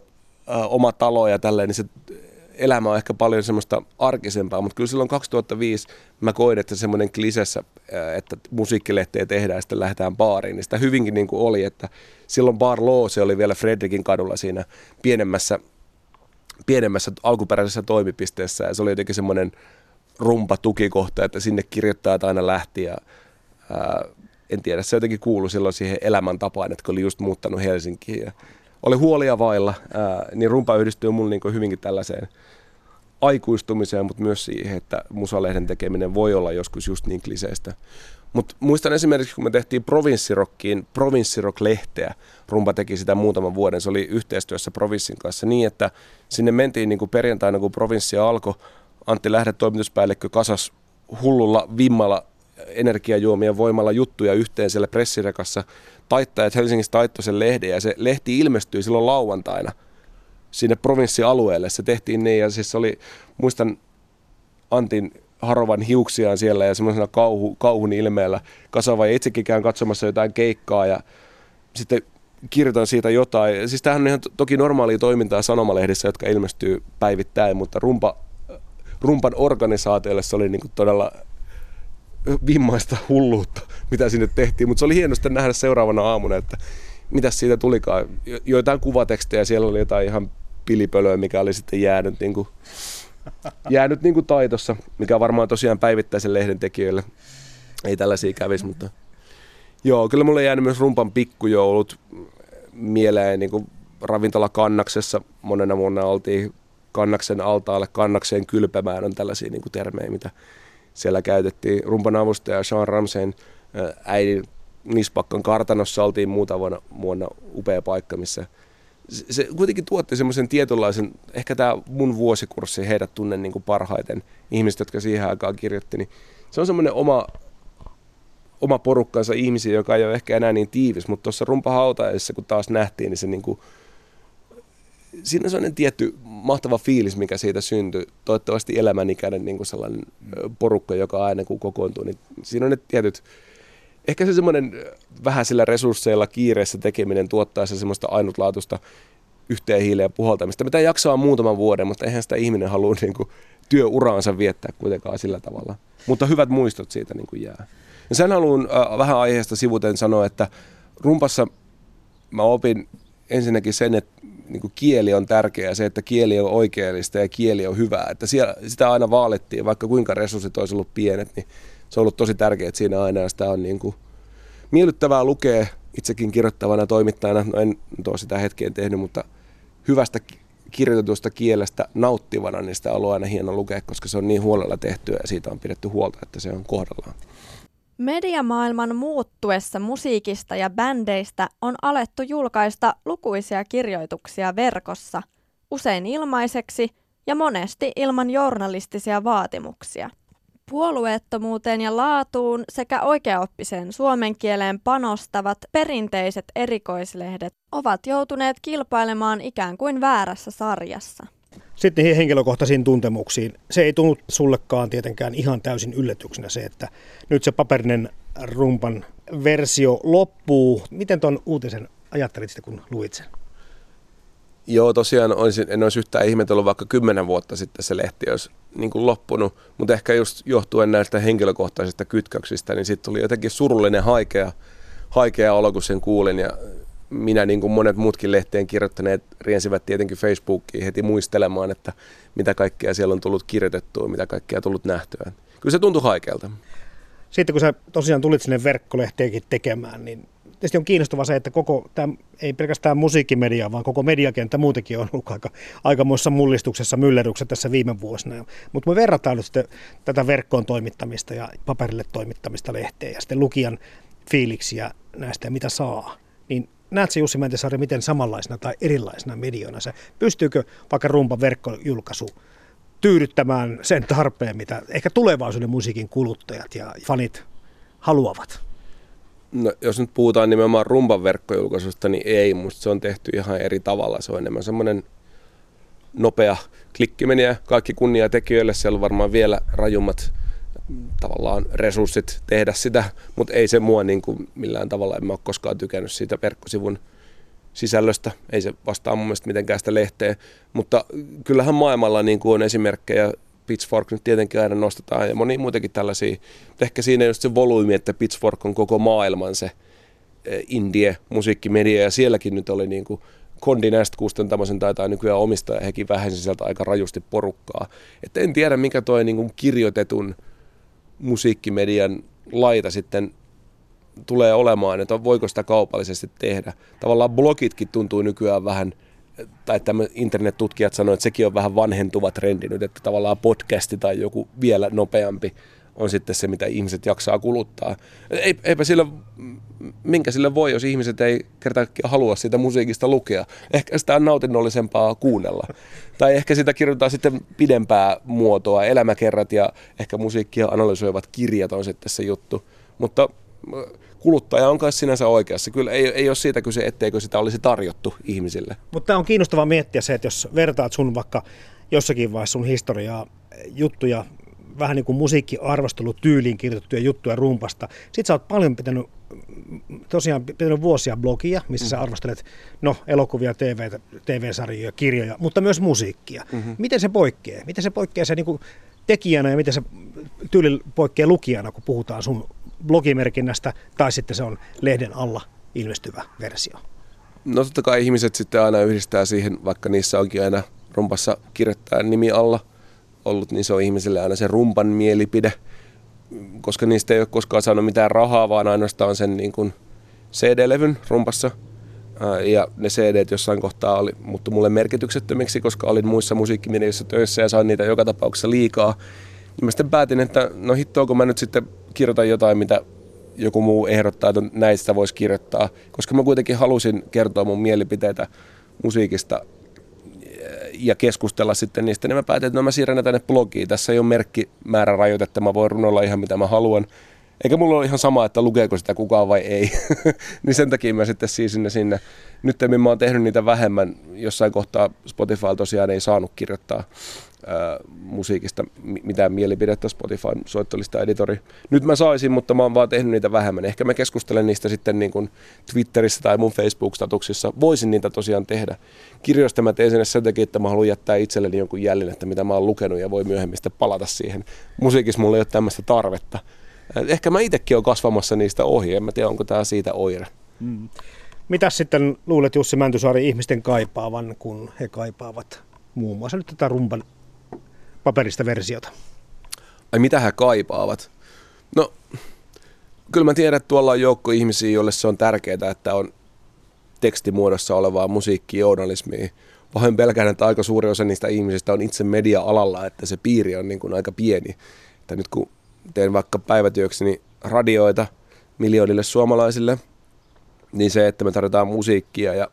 äh, oma talo ja tälleen, niin se elämä on ehkä paljon semmoista arkisempaa, mutta kyllä silloin 2005 mä koin, että semmoinen klisessä, äh, että musiikkilehteä tehdään ja sitten lähdetään baariin, niin sitä hyvinkin niin kuin oli, että silloin Bar se oli vielä Fredrikin kadulla siinä pienemmässä, pienemmässä alkuperäisessä toimipisteessä ja se oli jotenkin semmoinen rumpa tukikohta, että sinne kirjoittajat aina lähti ja ää, en tiedä, se jotenkin kuului silloin siihen elämäntapaan, että kun oli just muuttanut Helsinkiin ja oli huolia vailla, ää, niin rumpa yhdistyy mulle niin hyvinkin tällaiseen aikuistumiseen, mutta myös siihen, että musalehden tekeminen voi olla joskus just niin kliseistä. Mutta muistan esimerkiksi, kun me tehtiin Provinssirokkiin Provinssirock-lehteä, Rumpa teki sitä muutaman vuoden, se oli yhteistyössä Provinssin kanssa niin, että sinne mentiin niin kuin perjantaina, kun provinssi alkoi, Antti Lähde, toimituspäällikkö, kasas hullulla vimmalla energiajuomien voimalla juttuja yhteen siellä pressirekassa. Taittajat Helsingissä taittoi sen lehden ja se lehti ilmestyi silloin lauantaina sinne provinssialueelle. Se tehtiin niin ja siis oli, muistan Antin harovan hiuksiaan siellä ja semmoisena kauhu, kauhun ilmeellä kasava ja itsekin käyn katsomassa jotain keikkaa ja sitten kirjoitan siitä jotain. Siis tämähän on ihan toki normaalia toimintaa sanomalehdissä, jotka ilmestyy päivittäin, mutta rumpa, rumpan organisaatiolle se oli niin kuin todella vimmaista hulluutta, mitä sinne tehtiin. Mutta se oli hieno sitten nähdä seuraavana aamuna, että mitä siitä tulikaan. Joitain kuvatekstejä, siellä oli jotain ihan pilipölöä, mikä oli sitten jäänyt, niin kuin, jäänyt niin kuin taitossa, mikä varmaan tosiaan päivittäisen lehden tekijöille ei tällaisia kävisi, mutta joo, kyllä mulle jäänyt myös rumpan pikkujoulut mieleen niin kuin ravintola Kannaksessa monena vuonna oltiin Kannaksen altaalle Kannakseen kylpemään on tällaisia niin kuin termejä, mitä siellä käytettiin. Rumpan avustaja Sean Ramseen äidin Nispakkan kartanossa oltiin muuta vuonna, vuonna upea paikka, missä se kuitenkin tuotti semmoisen tietynlaisen, ehkä tämä mun vuosikurssi, heidät tunnen niin kuin parhaiten ihmiset, jotka siihen aikaan kirjoitti, niin se on semmoinen oma, oma porukkansa ihmisiä, joka ei ole ehkä enää niin tiivis, mutta tuossa rumpahautajaisessa, kun taas nähtiin, niin se niin kuin, siinä on sellainen tietty mahtava fiilis, mikä siitä syntyy. Toivottavasti elämänikäinen niin kuin sellainen porukka, joka aina kun kokoontuu, niin siinä on ne tietyt, ehkä se semmoinen vähän sillä resursseilla kiireessä tekeminen tuottaa se semmoista ainutlaatuista yhteen hiileen puhaltamista, mitä jaksaa muutaman vuoden, mutta eihän sitä ihminen halua niin kuin, työuraansa viettää kuitenkaan sillä tavalla. Mutta hyvät muistot siitä niin kuin jää. Ja sen haluan äh, vähän aiheesta sivuten sanoa, että rumpassa mä opin ensinnäkin sen, että niin kuin kieli on tärkeä, se, että kieli on oikeellista ja kieli on hyvää. Että siellä, sitä aina vaalittiin, vaikka kuinka resurssit olisi ollut pienet, niin se on ollut tosi tärkeää siinä aina ja sitä on niin kuin miellyttävää lukea itsekin kirjoittavana toimittajana. No en tuo sitä hetkeen tehnyt, mutta hyvästä kirjoitetusta kielestä nauttivana, niin sitä on aina hieno lukea, koska se on niin huolella tehtyä ja siitä on pidetty huolta, että se on kohdallaan. Mediamaailman muuttuessa musiikista ja bändeistä on alettu julkaista lukuisia kirjoituksia verkossa, usein ilmaiseksi ja monesti ilman journalistisia vaatimuksia. Puolueettomuuteen ja laatuun sekä oikeaoppiseen suomen kieleen panostavat perinteiset erikoislehdet ovat joutuneet kilpailemaan ikään kuin väärässä sarjassa. Sitten niihin henkilökohtaisiin tuntemuksiin. Se ei tullut sullekaan tietenkään ihan täysin yllätyksenä se, että nyt se paperinen rumpan versio loppuu. Miten tuon uutisen ajattelit sitä, kun luit sen? Joo, tosiaan olisin, en olisi yhtään ihmetellyt vaikka kymmenen vuotta sitten se lehti olisi niin kuin loppunut, mutta ehkä just johtuen näistä henkilökohtaisista kytköksistä, niin sitten tuli jotenkin surullinen haikea, haikea olo, kun sen kuulin ja minä niin kuin monet muutkin lehteen kirjoittaneet riensivät tietenkin Facebookiin heti muistelemaan, että mitä kaikkea siellä on tullut kirjoitettua, mitä kaikkea tullut nähtyä. Kyllä se tuntui haikealta. Sitten kun sä tosiaan tulit sinne verkkolehteenkin tekemään, niin tietysti on kiinnostavaa se, että koko, tämä, ei pelkästään musiikkimedia, vaan koko mediakenttä muutenkin on ollut aika, aikamoissa mullistuksessa, myllerryksessä tässä viime vuosina. Mutta me verrataan nyt sitten tätä verkkoon toimittamista ja paperille toimittamista lehteen ja sitten lukijan fiiliksiä näistä ja mitä saa. Niin näetkö Jussi Mäntisaari miten samanlaisena tai erilaisena mediona se? Pystyykö vaikka rumpan verkkojulkaisu tyydyttämään sen tarpeen, mitä ehkä tulevaisuuden musiikin kuluttajat ja fanit haluavat? No, jos nyt puhutaan nimenomaan rumpan verkkojulkaisusta, niin ei. Musta se on tehty ihan eri tavalla. Se on enemmän semmoinen nopea klikkiminen ja kaikki kunnia tekijöille. Siellä on varmaan vielä rajummat tavallaan resurssit tehdä sitä, mutta ei se mua niin kuin millään tavalla, en mä ole koskaan tykännyt siitä verkkosivun sisällöstä. Ei se vastaa mun mielestä mitenkään sitä lehteä, mutta kyllähän maailmalla niin kuin on esimerkkejä Pitchfork nyt tietenkin aina nostetaan ja moni muitakin tällaisia. Ehkä siinä just se volyymi, että Pitchfork on koko maailman se eh, indie, musiikkimedia ja sielläkin nyt oli niin kuin Condi Nast kustantamosen taitaa nykyään omistaa ja hekin vähensi sieltä aika rajusti porukkaa. Että en tiedä mikä toi niin kuin kirjoitetun musiikkimedian laita sitten tulee olemaan, että voiko sitä kaupallisesti tehdä. Tavallaan blogitkin tuntuu nykyään vähän, tai tämä internet-tutkijat sanoivat, että sekin on vähän vanhentuva trendi nyt, että tavallaan podcasti tai joku vielä nopeampi on sitten se, mitä ihmiset jaksaa kuluttaa. Eipä sillä, minkä sille voi, jos ihmiset ei kerta halua sitä musiikista lukea. Ehkä sitä on nautinnollisempaa kuunnella. Tai ehkä sitä kirjoitetaan sitten pidempää muotoa, elämäkerrat ja ehkä musiikkia analysoivat kirjat on sitten se juttu. Mutta kuluttaja on myös sinänsä oikeassa. Kyllä ei, ei ole siitä kyse, etteikö sitä olisi tarjottu ihmisille. Mutta tämä on kiinnostavaa miettiä se, että jos vertaat sun vaikka jossakin vaiheessa sun historiaa, juttuja, vähän niin kuin musiikkiarvostelutyyliin kirjoitettuja juttuja rumpasta. Sitten sä oot paljon pitänyt, tosiaan pitänyt vuosia blogia, missä mm. sä arvostelet no, elokuvia, TV, TV-sarjoja, kirjoja, mutta myös musiikkia. Mm-hmm. Miten se poikkeaa? Miten se poikkeaa se niin kuin tekijänä ja miten se tyyli poikkeaa lukijana, kun puhutaan sun blogimerkinnästä, tai sitten se on lehden alla ilmestyvä versio? No totta kai ihmiset sitten aina yhdistää siihen, vaikka niissä onkin aina rumpassa kirjoittajan nimi alla ollut, niin se on ihmisille aina se rumpan mielipide, koska niistä ei ole koskaan saanut mitään rahaa, vaan ainoastaan sen niin kuin CD-levyn rumpassa. Ja ne CD jossain kohtaa oli, mutta mulle merkityksettömiksi, koska olin muissa musiikkimedioissa töissä ja sain niitä joka tapauksessa liikaa. Niin mä sitten päätin, että no hittoako mä nyt sitten kirjoitan jotain, mitä joku muu ehdottaa, että näistä voisi kirjoittaa. Koska mä kuitenkin halusin kertoa mun mielipiteitä musiikista ja keskustella sitten niistä, niin mä päätin, että no mä siirrän ne tänne blogiin. Tässä ei ole merkkimäärä rajoitetta, mä voin runolla ihan mitä mä haluan. Eikä mulla ole ihan sama, että lukeeko sitä kukaan vai ei. *laughs* niin sen takia mä sitten siisin ne sinne. Nyt mä oon tehnyt niitä vähemmän. Jossain kohtaa Spotify tosiaan ei saanut kirjoittaa ää, musiikista mitään mielipidettä Spotify soittolista editori. Nyt mä saisin, mutta mä oon vaan tehnyt niitä vähemmän. Ehkä mä keskustelen niistä sitten niin kuin Twitterissä tai mun Facebook-statuksissa. Voisin niitä tosiaan tehdä. Kirjoista mä teen sinne sen takia, että mä haluan jättää itselleni jonkun jäljellä, että mitä mä oon lukenut ja voi myöhemmin sitten palata siihen. Musiikissa mulla ei ole tämmöistä tarvetta. Ehkä mä itsekin olen kasvamassa niistä ohi, en mä tiedä onko tämä siitä oire. Mm. Mitä sitten luulet Jussi Mäntysaari ihmisten kaipaavan, kun he kaipaavat muun muassa nyt tätä rumpan paperista versiota? Ai mitä he kaipaavat? No, kyllä mä tiedän, että tuolla on joukko ihmisiä, joille se on tärkeää, että on tekstimuodossa olevaa musiikkijournalismia. Pahoin pelkään, että aika suuri osa niistä ihmisistä on itse media-alalla, että se piiri on niin kuin aika pieni. Että nyt kun teen vaikka päivätyökseni radioita miljoonille suomalaisille, niin se, että me tarvitaan musiikkia ja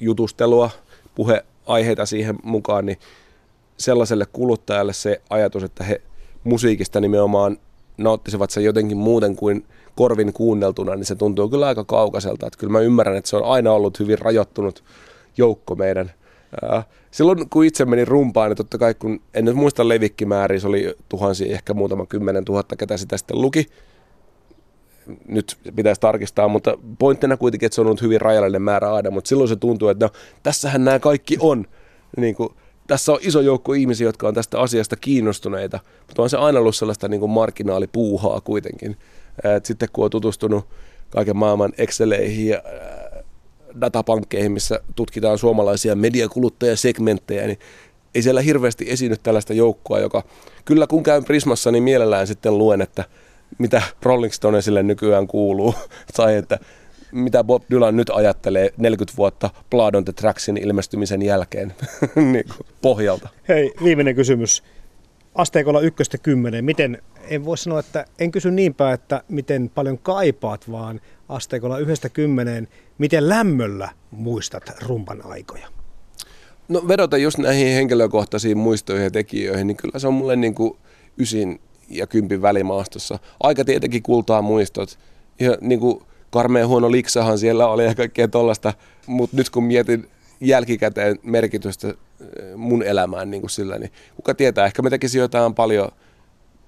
jutustelua, puheaiheita siihen mukaan, niin sellaiselle kuluttajalle se ajatus, että he musiikista nimenomaan nauttisivat sen jotenkin muuten kuin korvin kuunneltuna, niin se tuntuu kyllä aika kaukaiselta. Että kyllä mä ymmärrän, että se on aina ollut hyvin rajoittunut joukko meidän. Silloin kun itse menin rumpaan, niin totta kai kun en nyt muista levikkimääriä, se oli tuhansia, ehkä muutama kymmenen tuhatta, ketä sitä sitten luki. Nyt pitäisi tarkistaa, mutta pointtina kuitenkin, että se on ollut hyvin rajallinen määrä aina, mutta silloin se tuntuu, että no, tässähän nämä kaikki on. Niin kuin, tässä on iso joukko ihmisiä, jotka on tästä asiasta kiinnostuneita, mutta on se aina ollut sellaista niin kuin marginaalipuuhaa kuitenkin. Et sitten kun on tutustunut kaiken maailman Exceleihin ja datapankkeihin, missä tutkitaan suomalaisia mediakuluttajasegmenttejä, niin ei siellä hirveästi esiinny tällaista joukkoa, joka kyllä kun käyn Prismassa, niin mielellään sitten luen, että mitä Rolling Stonesille nykyään kuuluu, *laughs* tai että mitä Bob Dylan nyt ajattelee 40 vuotta Blood on the Tracksin ilmestymisen jälkeen *laughs* niin pohjalta. Hei, viimeinen kysymys. Asteikolla ykköstä kymmenen, miten, en voi sanoa, että en kysy niinpä, että miten paljon kaipaat, vaan asteikolla yhdestä kymmeneen, miten lämmöllä muistat rumpan aikoja? No vedota just näihin henkilökohtaisiin muistoihin ja tekijöihin, niin kyllä se on mulle niin kuin ysin ja kympin välimaastossa. Aika tietenkin kultaa muistot. Ja niin kuin karmeen huono liksahan siellä oli ja kaikkea tollasta, mutta nyt kun mietin jälkikäteen merkitystä eh, mun elämään niin kuin sillä, niin kuka tietää, ehkä mä tekisin jotain paljon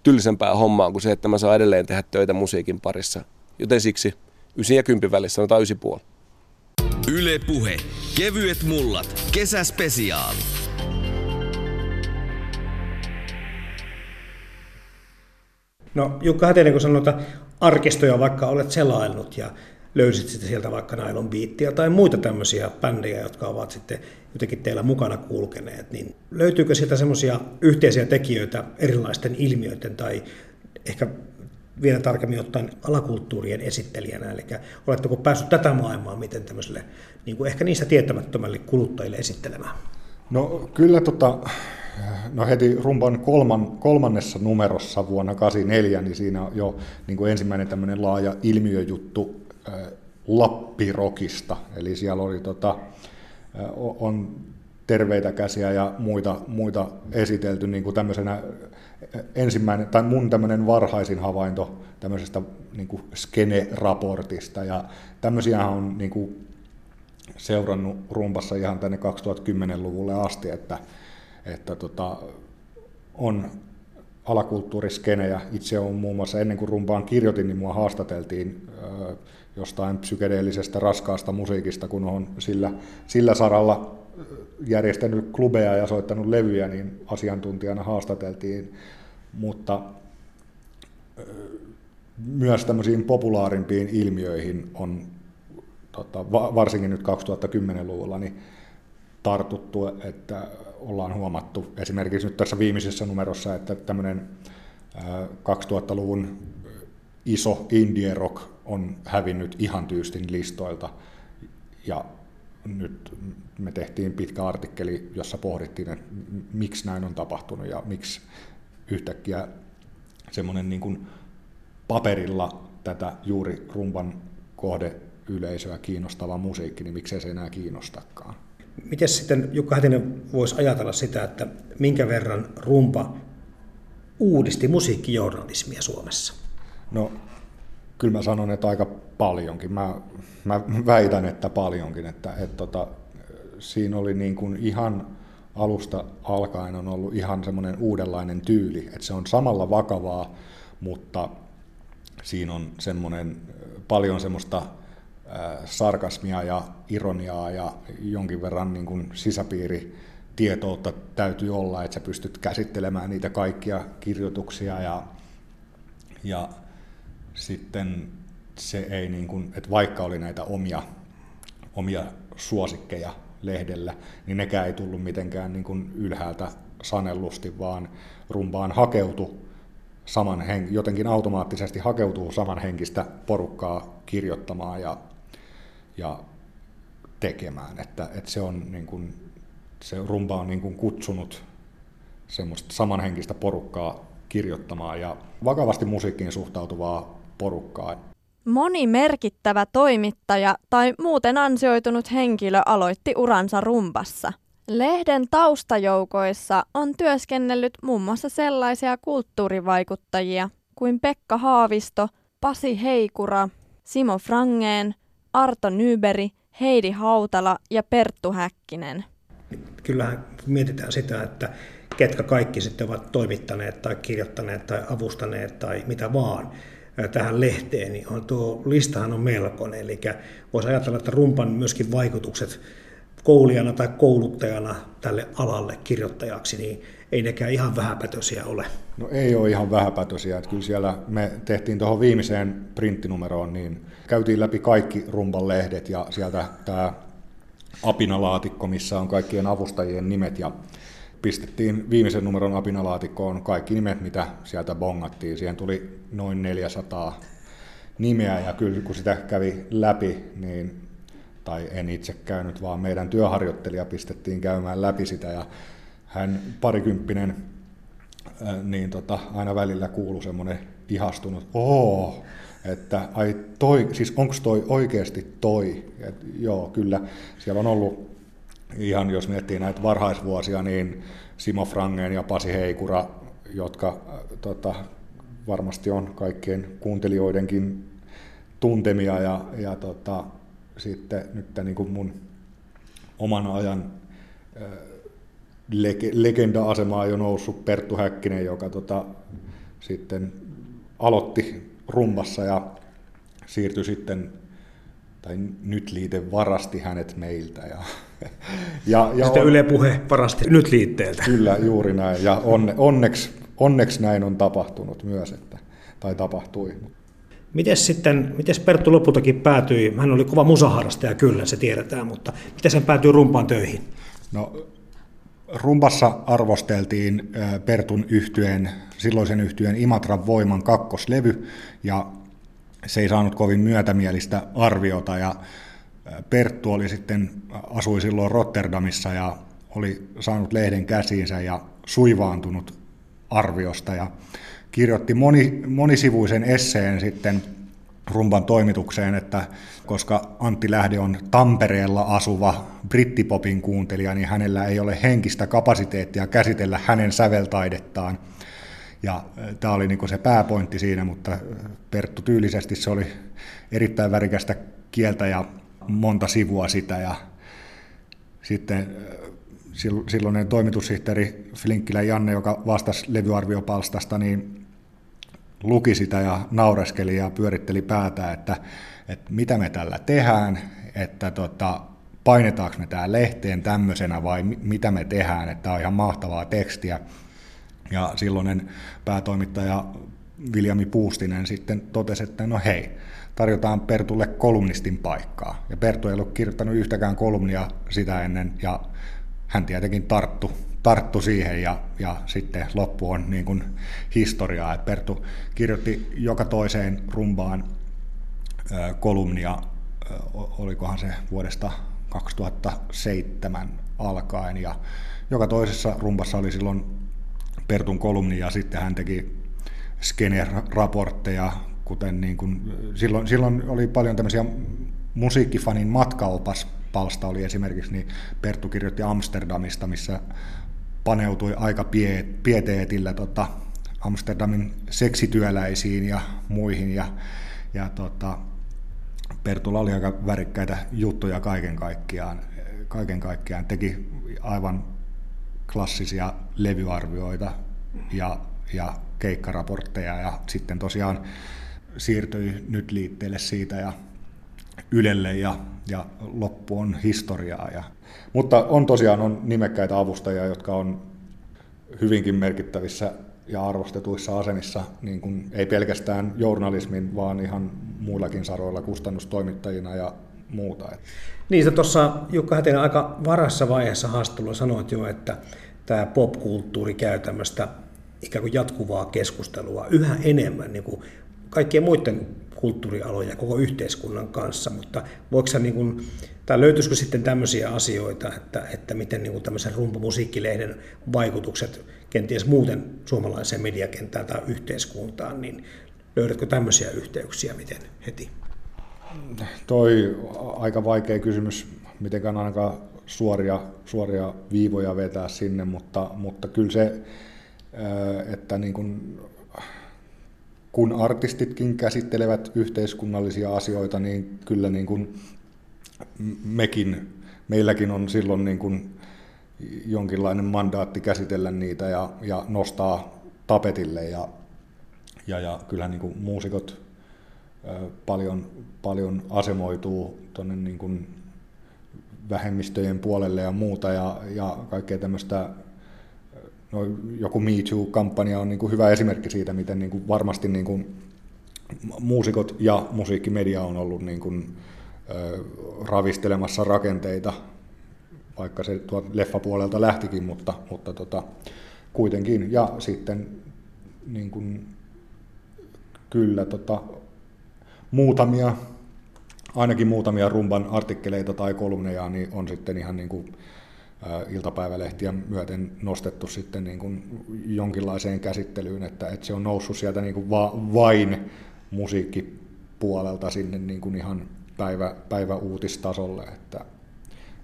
tylsempää hommaa kuin se, että mä saan edelleen tehdä töitä musiikin parissa. Joten siksi 9 ja 10 välissä, sanotaan 9,5. Yle Puhe. Kevyet mullat. Kesäspesiaali. No Jukka Hätinen, kun sanoit, että arkistoja vaikka olet selaillut ja löysit sitten sieltä vaikka Nailon Beattia tai muita tämmöisiä bändejä, jotka ovat sitten jotenkin teillä mukana kulkeneet, niin löytyykö sieltä semmoisia yhteisiä tekijöitä erilaisten ilmiöiden tai ehkä vielä tarkemmin ottaen alakulttuurien esittelijänä, eli oletteko päässyt tätä maailmaa miten tämmöiselle niin kuin ehkä niistä tietämättömälle kuluttajille esittelemään? No kyllä tota, no heti rumban kolman, kolmannessa numerossa vuonna 1984, niin siinä on jo niin kuin ensimmäinen tämmöinen laaja ilmiöjuttu äh, Lappirokista, eli siellä oli tota, äh, on terveitä käsiä ja muita, muita esitelty niin kuin tämmöisenä ensimmäinen, tai mun tämmöinen varhaisin havainto tämmöisestä niin kuin skene-raportista, ja tämmöisiä on niin kuin seurannut rumpassa ihan tänne 2010-luvulle asti, että, että tota, on alakulttuuriskenejä. Itse on muun muassa ennen kuin rumpaan kirjoitin, niin mua haastateltiin jostain psykedeellisestä raskaasta musiikista, kun on sillä, sillä saralla järjestänyt klubeja ja soittanut levyjä, niin asiantuntijana haastateltiin, mutta myös tämmöisiin populaarimpiin ilmiöihin on tota, varsinkin nyt 2010-luvulla niin tartuttu, että ollaan huomattu esimerkiksi nyt tässä viimeisessä numerossa, että tämmöinen 2000-luvun iso indie rock on hävinnyt ihan tyystin listoilta ja nyt me tehtiin pitkä artikkeli, jossa pohdittiin, että miksi näin on tapahtunut ja miksi yhtäkkiä semmoinen niin kuin paperilla tätä juuri rumban kohdeyleisöä kiinnostava musiikki, niin miksei se enää kiinnostakaan. Miten sitten Jukka Hätinen voisi ajatella sitä, että minkä verran rumpa uudisti musiikkijournalismia Suomessa? No kyllä mä sanon, että aika paljonkin. Mä, mä väitän, että paljonkin. Että, että tota, siinä oli niin kuin ihan alusta alkaen on ollut ihan semmoinen uudenlainen tyyli, että se on samalla vakavaa, mutta siinä on semmoinen paljon semmoista sarkasmia ja ironiaa ja jonkin verran niin kuin sisäpiiri tietoutta täytyy olla, että sä pystyt käsittelemään niitä kaikkia kirjoituksia ja, ja sitten se ei, niin kuin, että vaikka oli näitä omia, omia suosikkeja lehdellä, niin nekään ei tullut mitenkään niin kuin ylhäältä sanellusti, vaan rumpaan hakeutu saman hen, jotenkin automaattisesti hakeutuu samanhenkistä porukkaa kirjoittamaan ja, ja tekemään. Että, että se, on niin kuin, se rumba on niin kuin kutsunut semmoista samanhenkistä porukkaa kirjoittamaan ja vakavasti musiikkiin suhtautuvaa porukkaa. Moni merkittävä toimittaja tai muuten ansioitunut henkilö aloitti uransa rumpassa. Lehden taustajoukoissa on työskennellyt muun muassa sellaisia kulttuurivaikuttajia kuin Pekka Haavisto, Pasi Heikura, Simo Frangeen, Arto Nyberi, Heidi Hautala ja Perttu Häkkinen. Kyllähän mietitään sitä, että ketkä kaikki sitten ovat toimittaneet tai kirjoittaneet tai avustaneet tai mitä vaan tähän lehteen, niin on tuo listahan on melkoinen. Eli voisi ajatella, että rumpan myöskin vaikutukset koulijana tai kouluttajana tälle alalle kirjoittajaksi, niin ei nekään ihan vähäpätöisiä ole. No ei ole ihan vähäpätöisiä. Että kyllä siellä me tehtiin tuohon viimeiseen printtinumeroon, niin käytiin läpi kaikki rumpan lehdet ja sieltä tämä apinalaatikko, missä on kaikkien avustajien nimet ja pistettiin viimeisen numeron apinalaatikkoon kaikki nimet, mitä sieltä bongattiin. Siihen tuli noin 400 nimeä ja kyllä kun sitä kävi läpi, niin, tai en itse käynyt, vaan meidän työharjoittelija pistettiin käymään läpi sitä ja hän parikymppinen, niin tota, aina välillä kuului semmoinen ihastunut, oo, että ai toi, siis onko toi oikeasti toi? Et, joo, kyllä, siellä on ollut ihan jos miettii näitä varhaisvuosia, niin Simo Frangeen ja Pasi Heikura, jotka äh, tota, varmasti on kaikkien kuuntelijoidenkin tuntemia ja, ja tota, sitten nyt niin kuin mun oman ajan äh, legenda-asemaa jo noussut Perttu Häkkinen, joka tota, sitten aloitti rumbassa ja siirtyi sitten, tai nyt liite varasti hänet meiltä. Ja, *laughs* ja, ja sitten on, Yle Puhe varasti nyt liitteeltä. Kyllä, juuri näin. Ja onne, onneksi, onneksi näin on tapahtunut myös, että, tai tapahtui. Miten sitten, miten Perttu lopultakin päätyi, hän oli kova musaharrastaja kyllä, se tiedetään, mutta miten sen päätyi rumpaan töihin? No, rumpassa arvosteltiin Pertun yhtyeen, silloisen yhtyeen Imatran voiman kakkoslevy, ja se ei saanut kovin myötämielistä arviota, ja Perttu oli sitten, asui silloin Rotterdamissa ja oli saanut lehden käsiinsä ja suivaantunut arviosta, ja kirjoitti moni, monisivuisen esseen sitten rumban toimitukseen, että koska Antti Lähde on Tampereella asuva brittipopin kuuntelija, niin hänellä ei ole henkistä kapasiteettia käsitellä hänen säveltaidettaan. Ja tämä oli niin se pääpointti siinä, mutta Perttu tyylisesti se oli erittäin värikästä kieltä ja monta sivua sitä. Ja sitten silloinen toimitussihteeri Flinkkilä Janne, joka vastasi levyarviopalstasta, niin luki sitä ja naureskeli ja pyöritteli päätä, että, että mitä me tällä tehdään, että tota, painetaanko me tämä lehteen tämmöisenä vai mitä me tehdään, että tämä on ihan mahtavaa tekstiä. Ja silloinen päätoimittaja Viljami Puustinen sitten totesi, että no hei, tarjotaan Pertulle kolumnistin paikkaa. Ja Pertu ei ollut kirjoittanut yhtäkään kolumnia sitä ennen, ja hän tietenkin tarttu tarttu siihen ja, ja sitten loppu on niin kuin historiaa. Et Perttu kirjoitti joka toiseen rumbaan kolumnia, olikohan se vuodesta 2007 alkaen ja joka toisessa rumbassa oli silloin Pertun kolumni ja sitten hän teki skene-raportteja, kuten niin kuin, silloin, silloin oli paljon tämmöisiä musiikkifanin matkaopas palsta oli esimerkiksi, niin Perttu kirjoitti Amsterdamista, missä paneutui aika pie, pieteetillä tota, Amsterdamin seksityöläisiin ja muihin. Ja, ja tota, Pertulla oli aika värikkäitä juttuja kaiken kaikkiaan. Kaiken kaikkiaan teki aivan klassisia levyarvioita ja, ja keikkaraportteja ja sitten tosiaan siirtyi nyt liitteelle siitä ja Ylelle ja, ja loppu on historiaa. Ja, mutta on tosiaan on nimekkäitä avustajia, jotka on hyvinkin merkittävissä ja arvostetuissa asemissa, niin kuin ei pelkästään journalismin, vaan ihan muillakin saroilla kustannustoimittajina ja muuta. Niin, sä tuossa Jukka Hätinen aika varassa vaiheessa haastattelua sanoit jo, että tämä popkulttuuri käy tämmöistä ikään kuin jatkuvaa keskustelua yhä enemmän niin kuin kaikkien muiden kulttuurialojen ja koko yhteiskunnan kanssa, mutta voiko niin kuin, tai löytyisikö sitten tämmöisiä asioita, että, että miten niin kuin tämmöisen rumpumusiikkilehden vaikutukset kenties muuten suomalaiseen mediakenttään tai yhteiskuntaan, niin löydätkö tämmöisiä yhteyksiä miten heti? Toi aika vaikea kysymys, mitenkään ainakaan suoria, suoria viivoja vetää sinne, mutta, mutta kyllä se, että niin kuin kun artistitkin käsittelevät yhteiskunnallisia asioita, niin kyllä niin kuin mekin, meilläkin on silloin niin kuin jonkinlainen mandaatti käsitellä niitä ja, ja nostaa tapetille. Ja, ja, ja kyllä niin kuin muusikot paljon, paljon asemoituu tuonne niin kuin vähemmistöjen puolelle ja muuta ja, ja kaikkea tämmöistä no, joku Me Too-kampanja on niin kuin hyvä esimerkki siitä, miten niin kuin varmasti niin kuin muusikot ja musiikkimedia on ollut niin kuin, ö, ravistelemassa rakenteita, vaikka se tuolta leffapuolelta lähtikin, mutta, mutta tota, kuitenkin. Ja sitten niin kuin, kyllä tota, muutamia, ainakin muutamia rumban artikkeleita tai kolumneja, niin on sitten ihan niin kuin, iltapäivälehtiä myöten nostettu sitten niin kuin jonkinlaiseen käsittelyyn, että, että se on noussut sieltä niin kuin va, vain musiikkipuolelta sinne niin kuin ihan päivä, päiväuutistasolle, että,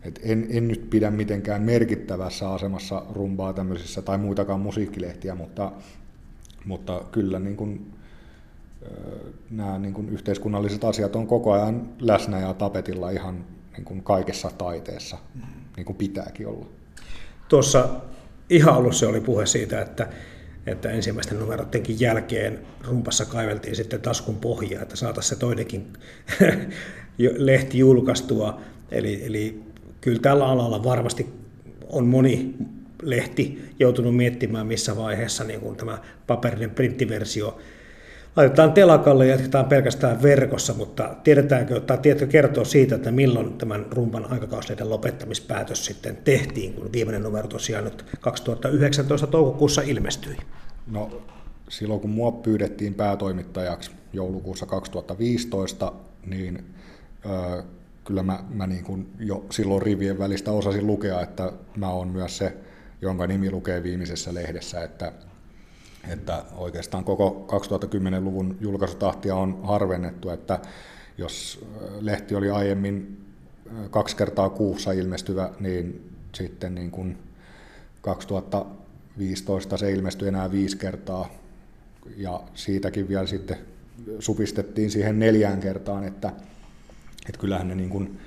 et en, en nyt pidä mitenkään merkittävässä asemassa rumbaa tämmöisissä tai muitakaan musiikkilehtiä, mutta, mutta kyllä niin kuin, nämä niin kuin yhteiskunnalliset asiat on koko ajan läsnä ja tapetilla ihan niin kuin kaikessa taiteessa. Mm niin kuin pitääkin olla. Tuossa ihan alussa oli puhe siitä, että, että ensimmäisten numeroidenkin jälkeen rumpassa kaiveltiin sitten taskun pohjaa, että saataisiin se toinenkin *laughs* lehti julkaistua. Eli, eli kyllä tällä alalla varmasti on moni lehti joutunut miettimään, missä vaiheessa niin kuin tämä paperinen printtiversio laitetaan telakalle ja jatketaan pelkästään verkossa, mutta tiedetäänkö, tai tiedätkö kertoa siitä, että milloin tämän rumpan aikakauslehden lopettamispäätös sitten tehtiin, kun viimeinen numero tosiaan nyt 2019 toukokuussa ilmestyi? No silloin kun mua pyydettiin päätoimittajaksi joulukuussa 2015, niin ö, kyllä mä, mä niin kuin jo silloin rivien välistä osasin lukea, että mä oon myös se, jonka nimi lukee viimeisessä lehdessä, että että oikeastaan koko 2010-luvun julkaisutahtia on harvennettu, että jos lehti oli aiemmin kaksi kertaa kuussa ilmestyvä, niin sitten niin kuin 2015 se ilmestyi enää viisi kertaa, ja siitäkin vielä sitten supistettiin siihen neljään kertaan, että, että kyllähän ne niin kuin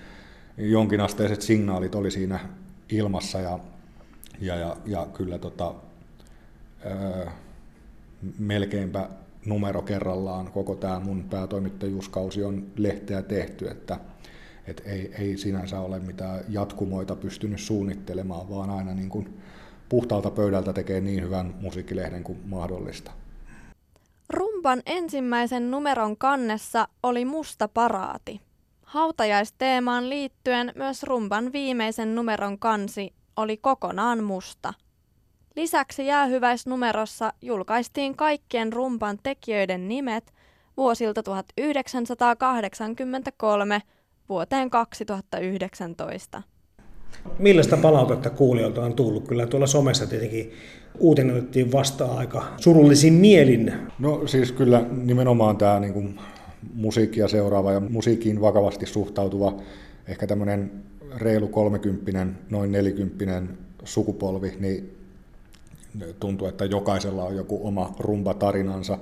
jonkinasteiset signaalit oli siinä ilmassa, ja, ja, ja, ja kyllä tota, ää, melkeinpä numero kerrallaan koko tämä mun päätoimittajuuskausi on lehteä tehty, että et ei, ei sinänsä ole mitään jatkumoita pystynyt suunnittelemaan, vaan aina niin kuin puhtaalta pöydältä tekee niin hyvän musiikkilehden kuin mahdollista. Rumban ensimmäisen numeron kannessa oli musta paraati. Hautajaisteemaan liittyen myös rumban viimeisen numeron kansi oli kokonaan musta. Lisäksi jäähyväisnumerossa julkaistiin kaikkien rumpan tekijöiden nimet vuosilta 1983 vuoteen 2019. Millaista palautetta kuulijoilta on tullut? Kyllä tuolla somessa tietenkin uutinen otettiin vastaan aika surullisin mielin. No siis kyllä nimenomaan tämä niin kuin musiikkia seuraava ja musiikkiin vakavasti suhtautuva, ehkä tämmöinen reilu kolmekymppinen, noin nelikymppinen sukupolvi, niin tuntuu, että jokaisella on joku oma rumba-tarinansa,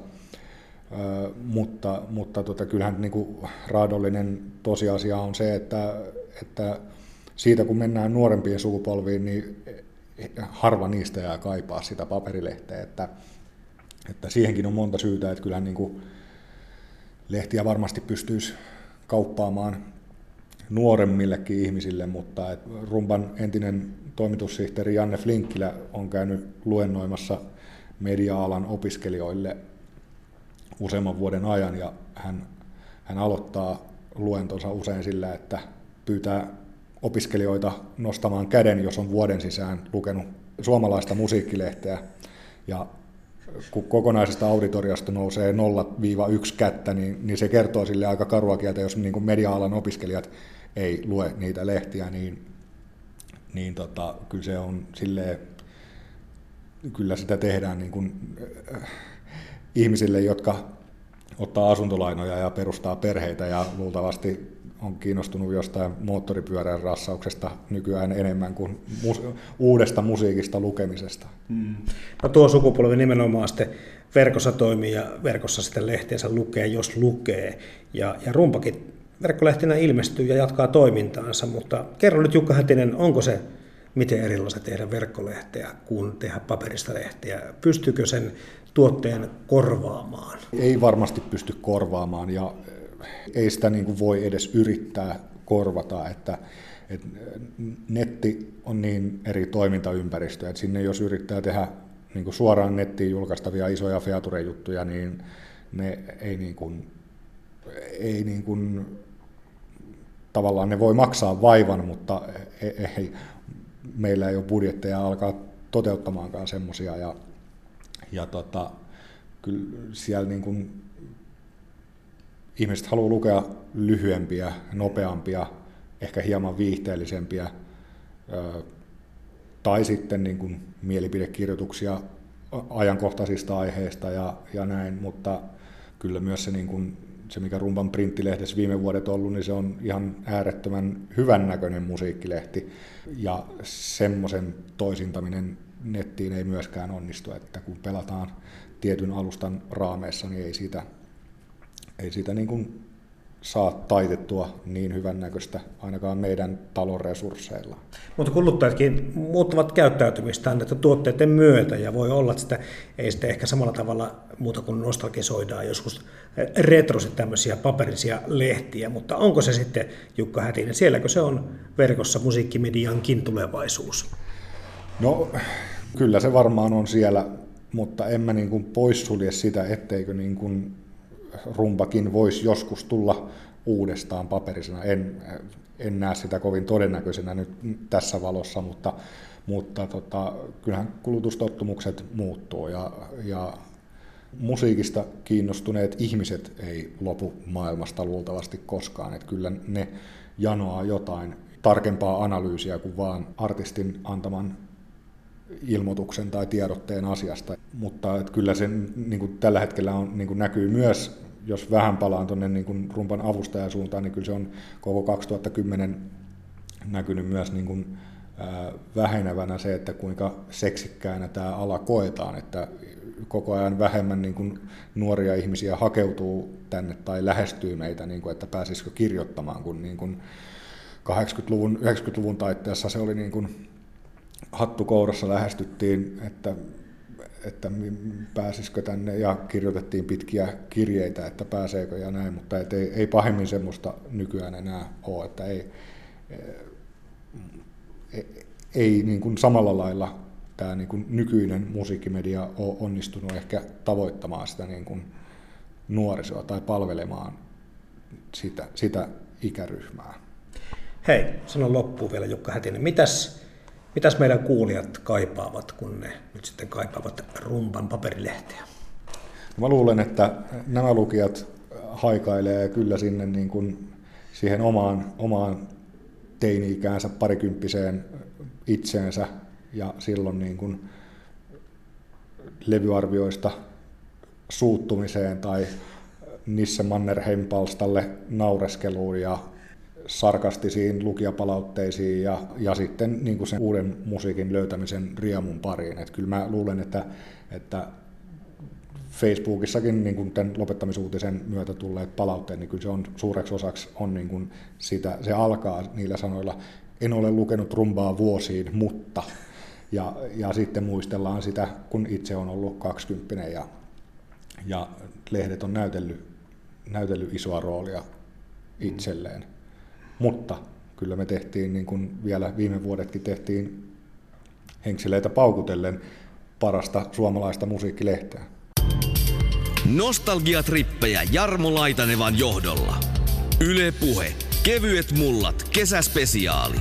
mutta, mutta tota, kyllähän niin kuin raadollinen tosiasia on se, että, että siitä kun mennään nuorempiin sukupolviin, niin harva niistä jää kaipaa sitä paperilehteä, että, että siihenkin on monta syytä, että kyllähän niin kuin lehtiä varmasti pystyisi kauppaamaan nuoremmillekin ihmisille, mutta et Rumban entinen toimitussihteeri Janne Flinkkilä on käynyt luennoimassa media-alan opiskelijoille useamman vuoden ajan ja hän, hän aloittaa luentonsa usein sillä, että pyytää opiskelijoita nostamaan käden, jos on vuoden sisään lukenut suomalaista musiikkilehteä. Ja kun kokonaisesta auditoriasta nousee 0-1 kättä, niin, niin se kertoo sille aika karua kieltä, jos niin media-alan opiskelijat ei lue niitä lehtiä, niin, niin tota, kyllä se on silleen, kyllä sitä tehdään niin kuin, äh, ihmisille, jotka ottaa asuntolainoja ja perustaa perheitä ja luultavasti on kiinnostunut jostain moottoripyörän rassauksesta nykyään enemmän kuin mus- uudesta musiikista lukemisesta. Mm. No tuo sukupolvi nimenomaan sitten verkossa toimii ja verkossa sitten lehteensä lukee, jos lukee. Ja, ja rumpakin verkkolehtinä ilmestyy ja jatkaa toimintaansa, mutta kerro nyt Jukka Hätinen, onko se miten erilaista tehdä verkkolehteä kuin tehdä paperista lehteä? Pystyykö sen tuotteen korvaamaan? Ei varmasti pysty korvaamaan ja ei sitä niin kuin voi edes yrittää korvata, että, että netti on niin eri toimintaympäristö, että sinne jos yrittää tehdä niin kuin suoraan nettiin julkaistavia isoja feature-juttuja, niin ne ei, niin kuin, ei niin kuin, tavallaan ne voi maksaa vaivan, mutta ei, ei, meillä ei ole budjetteja alkaa toteuttamaankaan semmoisia. Ja, ja tota, kyllä siellä niin kuin ihmiset haluaa lukea lyhyempiä, nopeampia, ehkä hieman viihteellisempiä tai sitten niin kuin mielipidekirjoituksia ajankohtaisista aiheista ja, ja näin, mutta kyllä myös se, niin kuin, se, mikä Rumban printtilehdessä viime vuodet ollut, niin se on ihan äärettömän hyvän näköinen musiikkilehti. Ja semmoisen toisintaminen nettiin ei myöskään onnistu, että kun pelataan tietyn alustan raameissa, niin ei siitä ei siitä niin kuin saa taitettua niin hyvän näköistä ainakaan meidän talon resursseilla. Mutta kuluttajatkin muuttavat käyttäytymistään että tuotteiden myötä ja voi olla, että sitä ei sitten ehkä samalla tavalla muuta kuin nostalgisoidaan joskus retrosit tämmöisiä paperisia lehtiä, mutta onko se sitten Jukka Hätinen, sielläkö se on verkossa musiikkimediankin tulevaisuus? No kyllä se varmaan on siellä, mutta en mä niin kuin poissulje sitä, etteikö niin kuin rumpakin voisi joskus tulla uudestaan paperisena. En, en näe sitä kovin todennäköisenä nyt tässä valossa, mutta, mutta tota, kyllähän kulutustottumukset muuttuu ja, ja musiikista kiinnostuneet ihmiset ei lopu maailmasta luultavasti koskaan. Että kyllä ne janoaa jotain tarkempaa analyysiä kuin vaan artistin antaman ilmoituksen tai tiedotteen asiasta. Mutta että kyllä se niin kuin tällä hetkellä on, niin kuin näkyy myös, jos vähän palaan tuonne niin rumpan avustajasuuntaan, niin kyllä se on koko 2010 näkynyt myös niin kuin, vähenevänä se, että kuinka seksikkäänä tämä ala koetaan, että koko ajan vähemmän niin kuin nuoria ihmisiä hakeutuu tänne tai lähestyy meitä, niin kuin, että pääsisikö kirjoittamaan, kun niin kuin 80-luvun, 90-luvun taitteessa se oli niin kuin hattu kourassa lähestyttiin, että, että pääsisikö tänne ja kirjoitettiin pitkiä kirjeitä, että pääseekö ja näin, mutta et ei, ei pahemmin semmoista nykyään enää ole, että ei, ei, ei niin kuin samalla lailla tämä niin kuin nykyinen musiikkimedia ole onnistunut ehkä tavoittamaan sitä niin kuin nuorisoa tai palvelemaan sitä, sitä ikäryhmää. Hei, sanon loppuun vielä Jukka Hätinen. Mitäs Mitäs meidän kuulijat kaipaavat, kun ne nyt sitten kaipaavat rumpan paperilehteä? Mä luulen, että nämä lukijat haikailee kyllä sinne niin kuin siihen omaan, omaan teini-ikäänsä parikymppiseen itseensä ja silloin niin kuin levyarvioista suuttumiseen tai Nisse Mannerheim-palstalle naureskeluun ja sarkastisiin lukijapalautteisiin ja, ja sitten niin kuin sen uuden musiikin löytämisen riemun pariin. Et kyllä mä luulen, että, että Facebookissakin niin kuin tämän lopettamisuutisen myötä tulleet palautteet, niin kyllä se on suureksi osaksi on niin kuin sitä, se alkaa niillä sanoilla, en ole lukenut rumbaa vuosiin, mutta, ja, ja sitten muistellaan sitä, kun itse on ollut 20 ja, ja lehdet on näytellyt, näytellyt isoa roolia itselleen. Mutta kyllä me tehtiin, niin kuin vielä viime vuodetkin tehtiin henkseleitä paukutellen parasta suomalaista musiikkilehteä. Nostalgiatrippejä Jarmo Laitanevan johdolla. Yle Puhe. Kevyet mullat. Kesäspesiaali.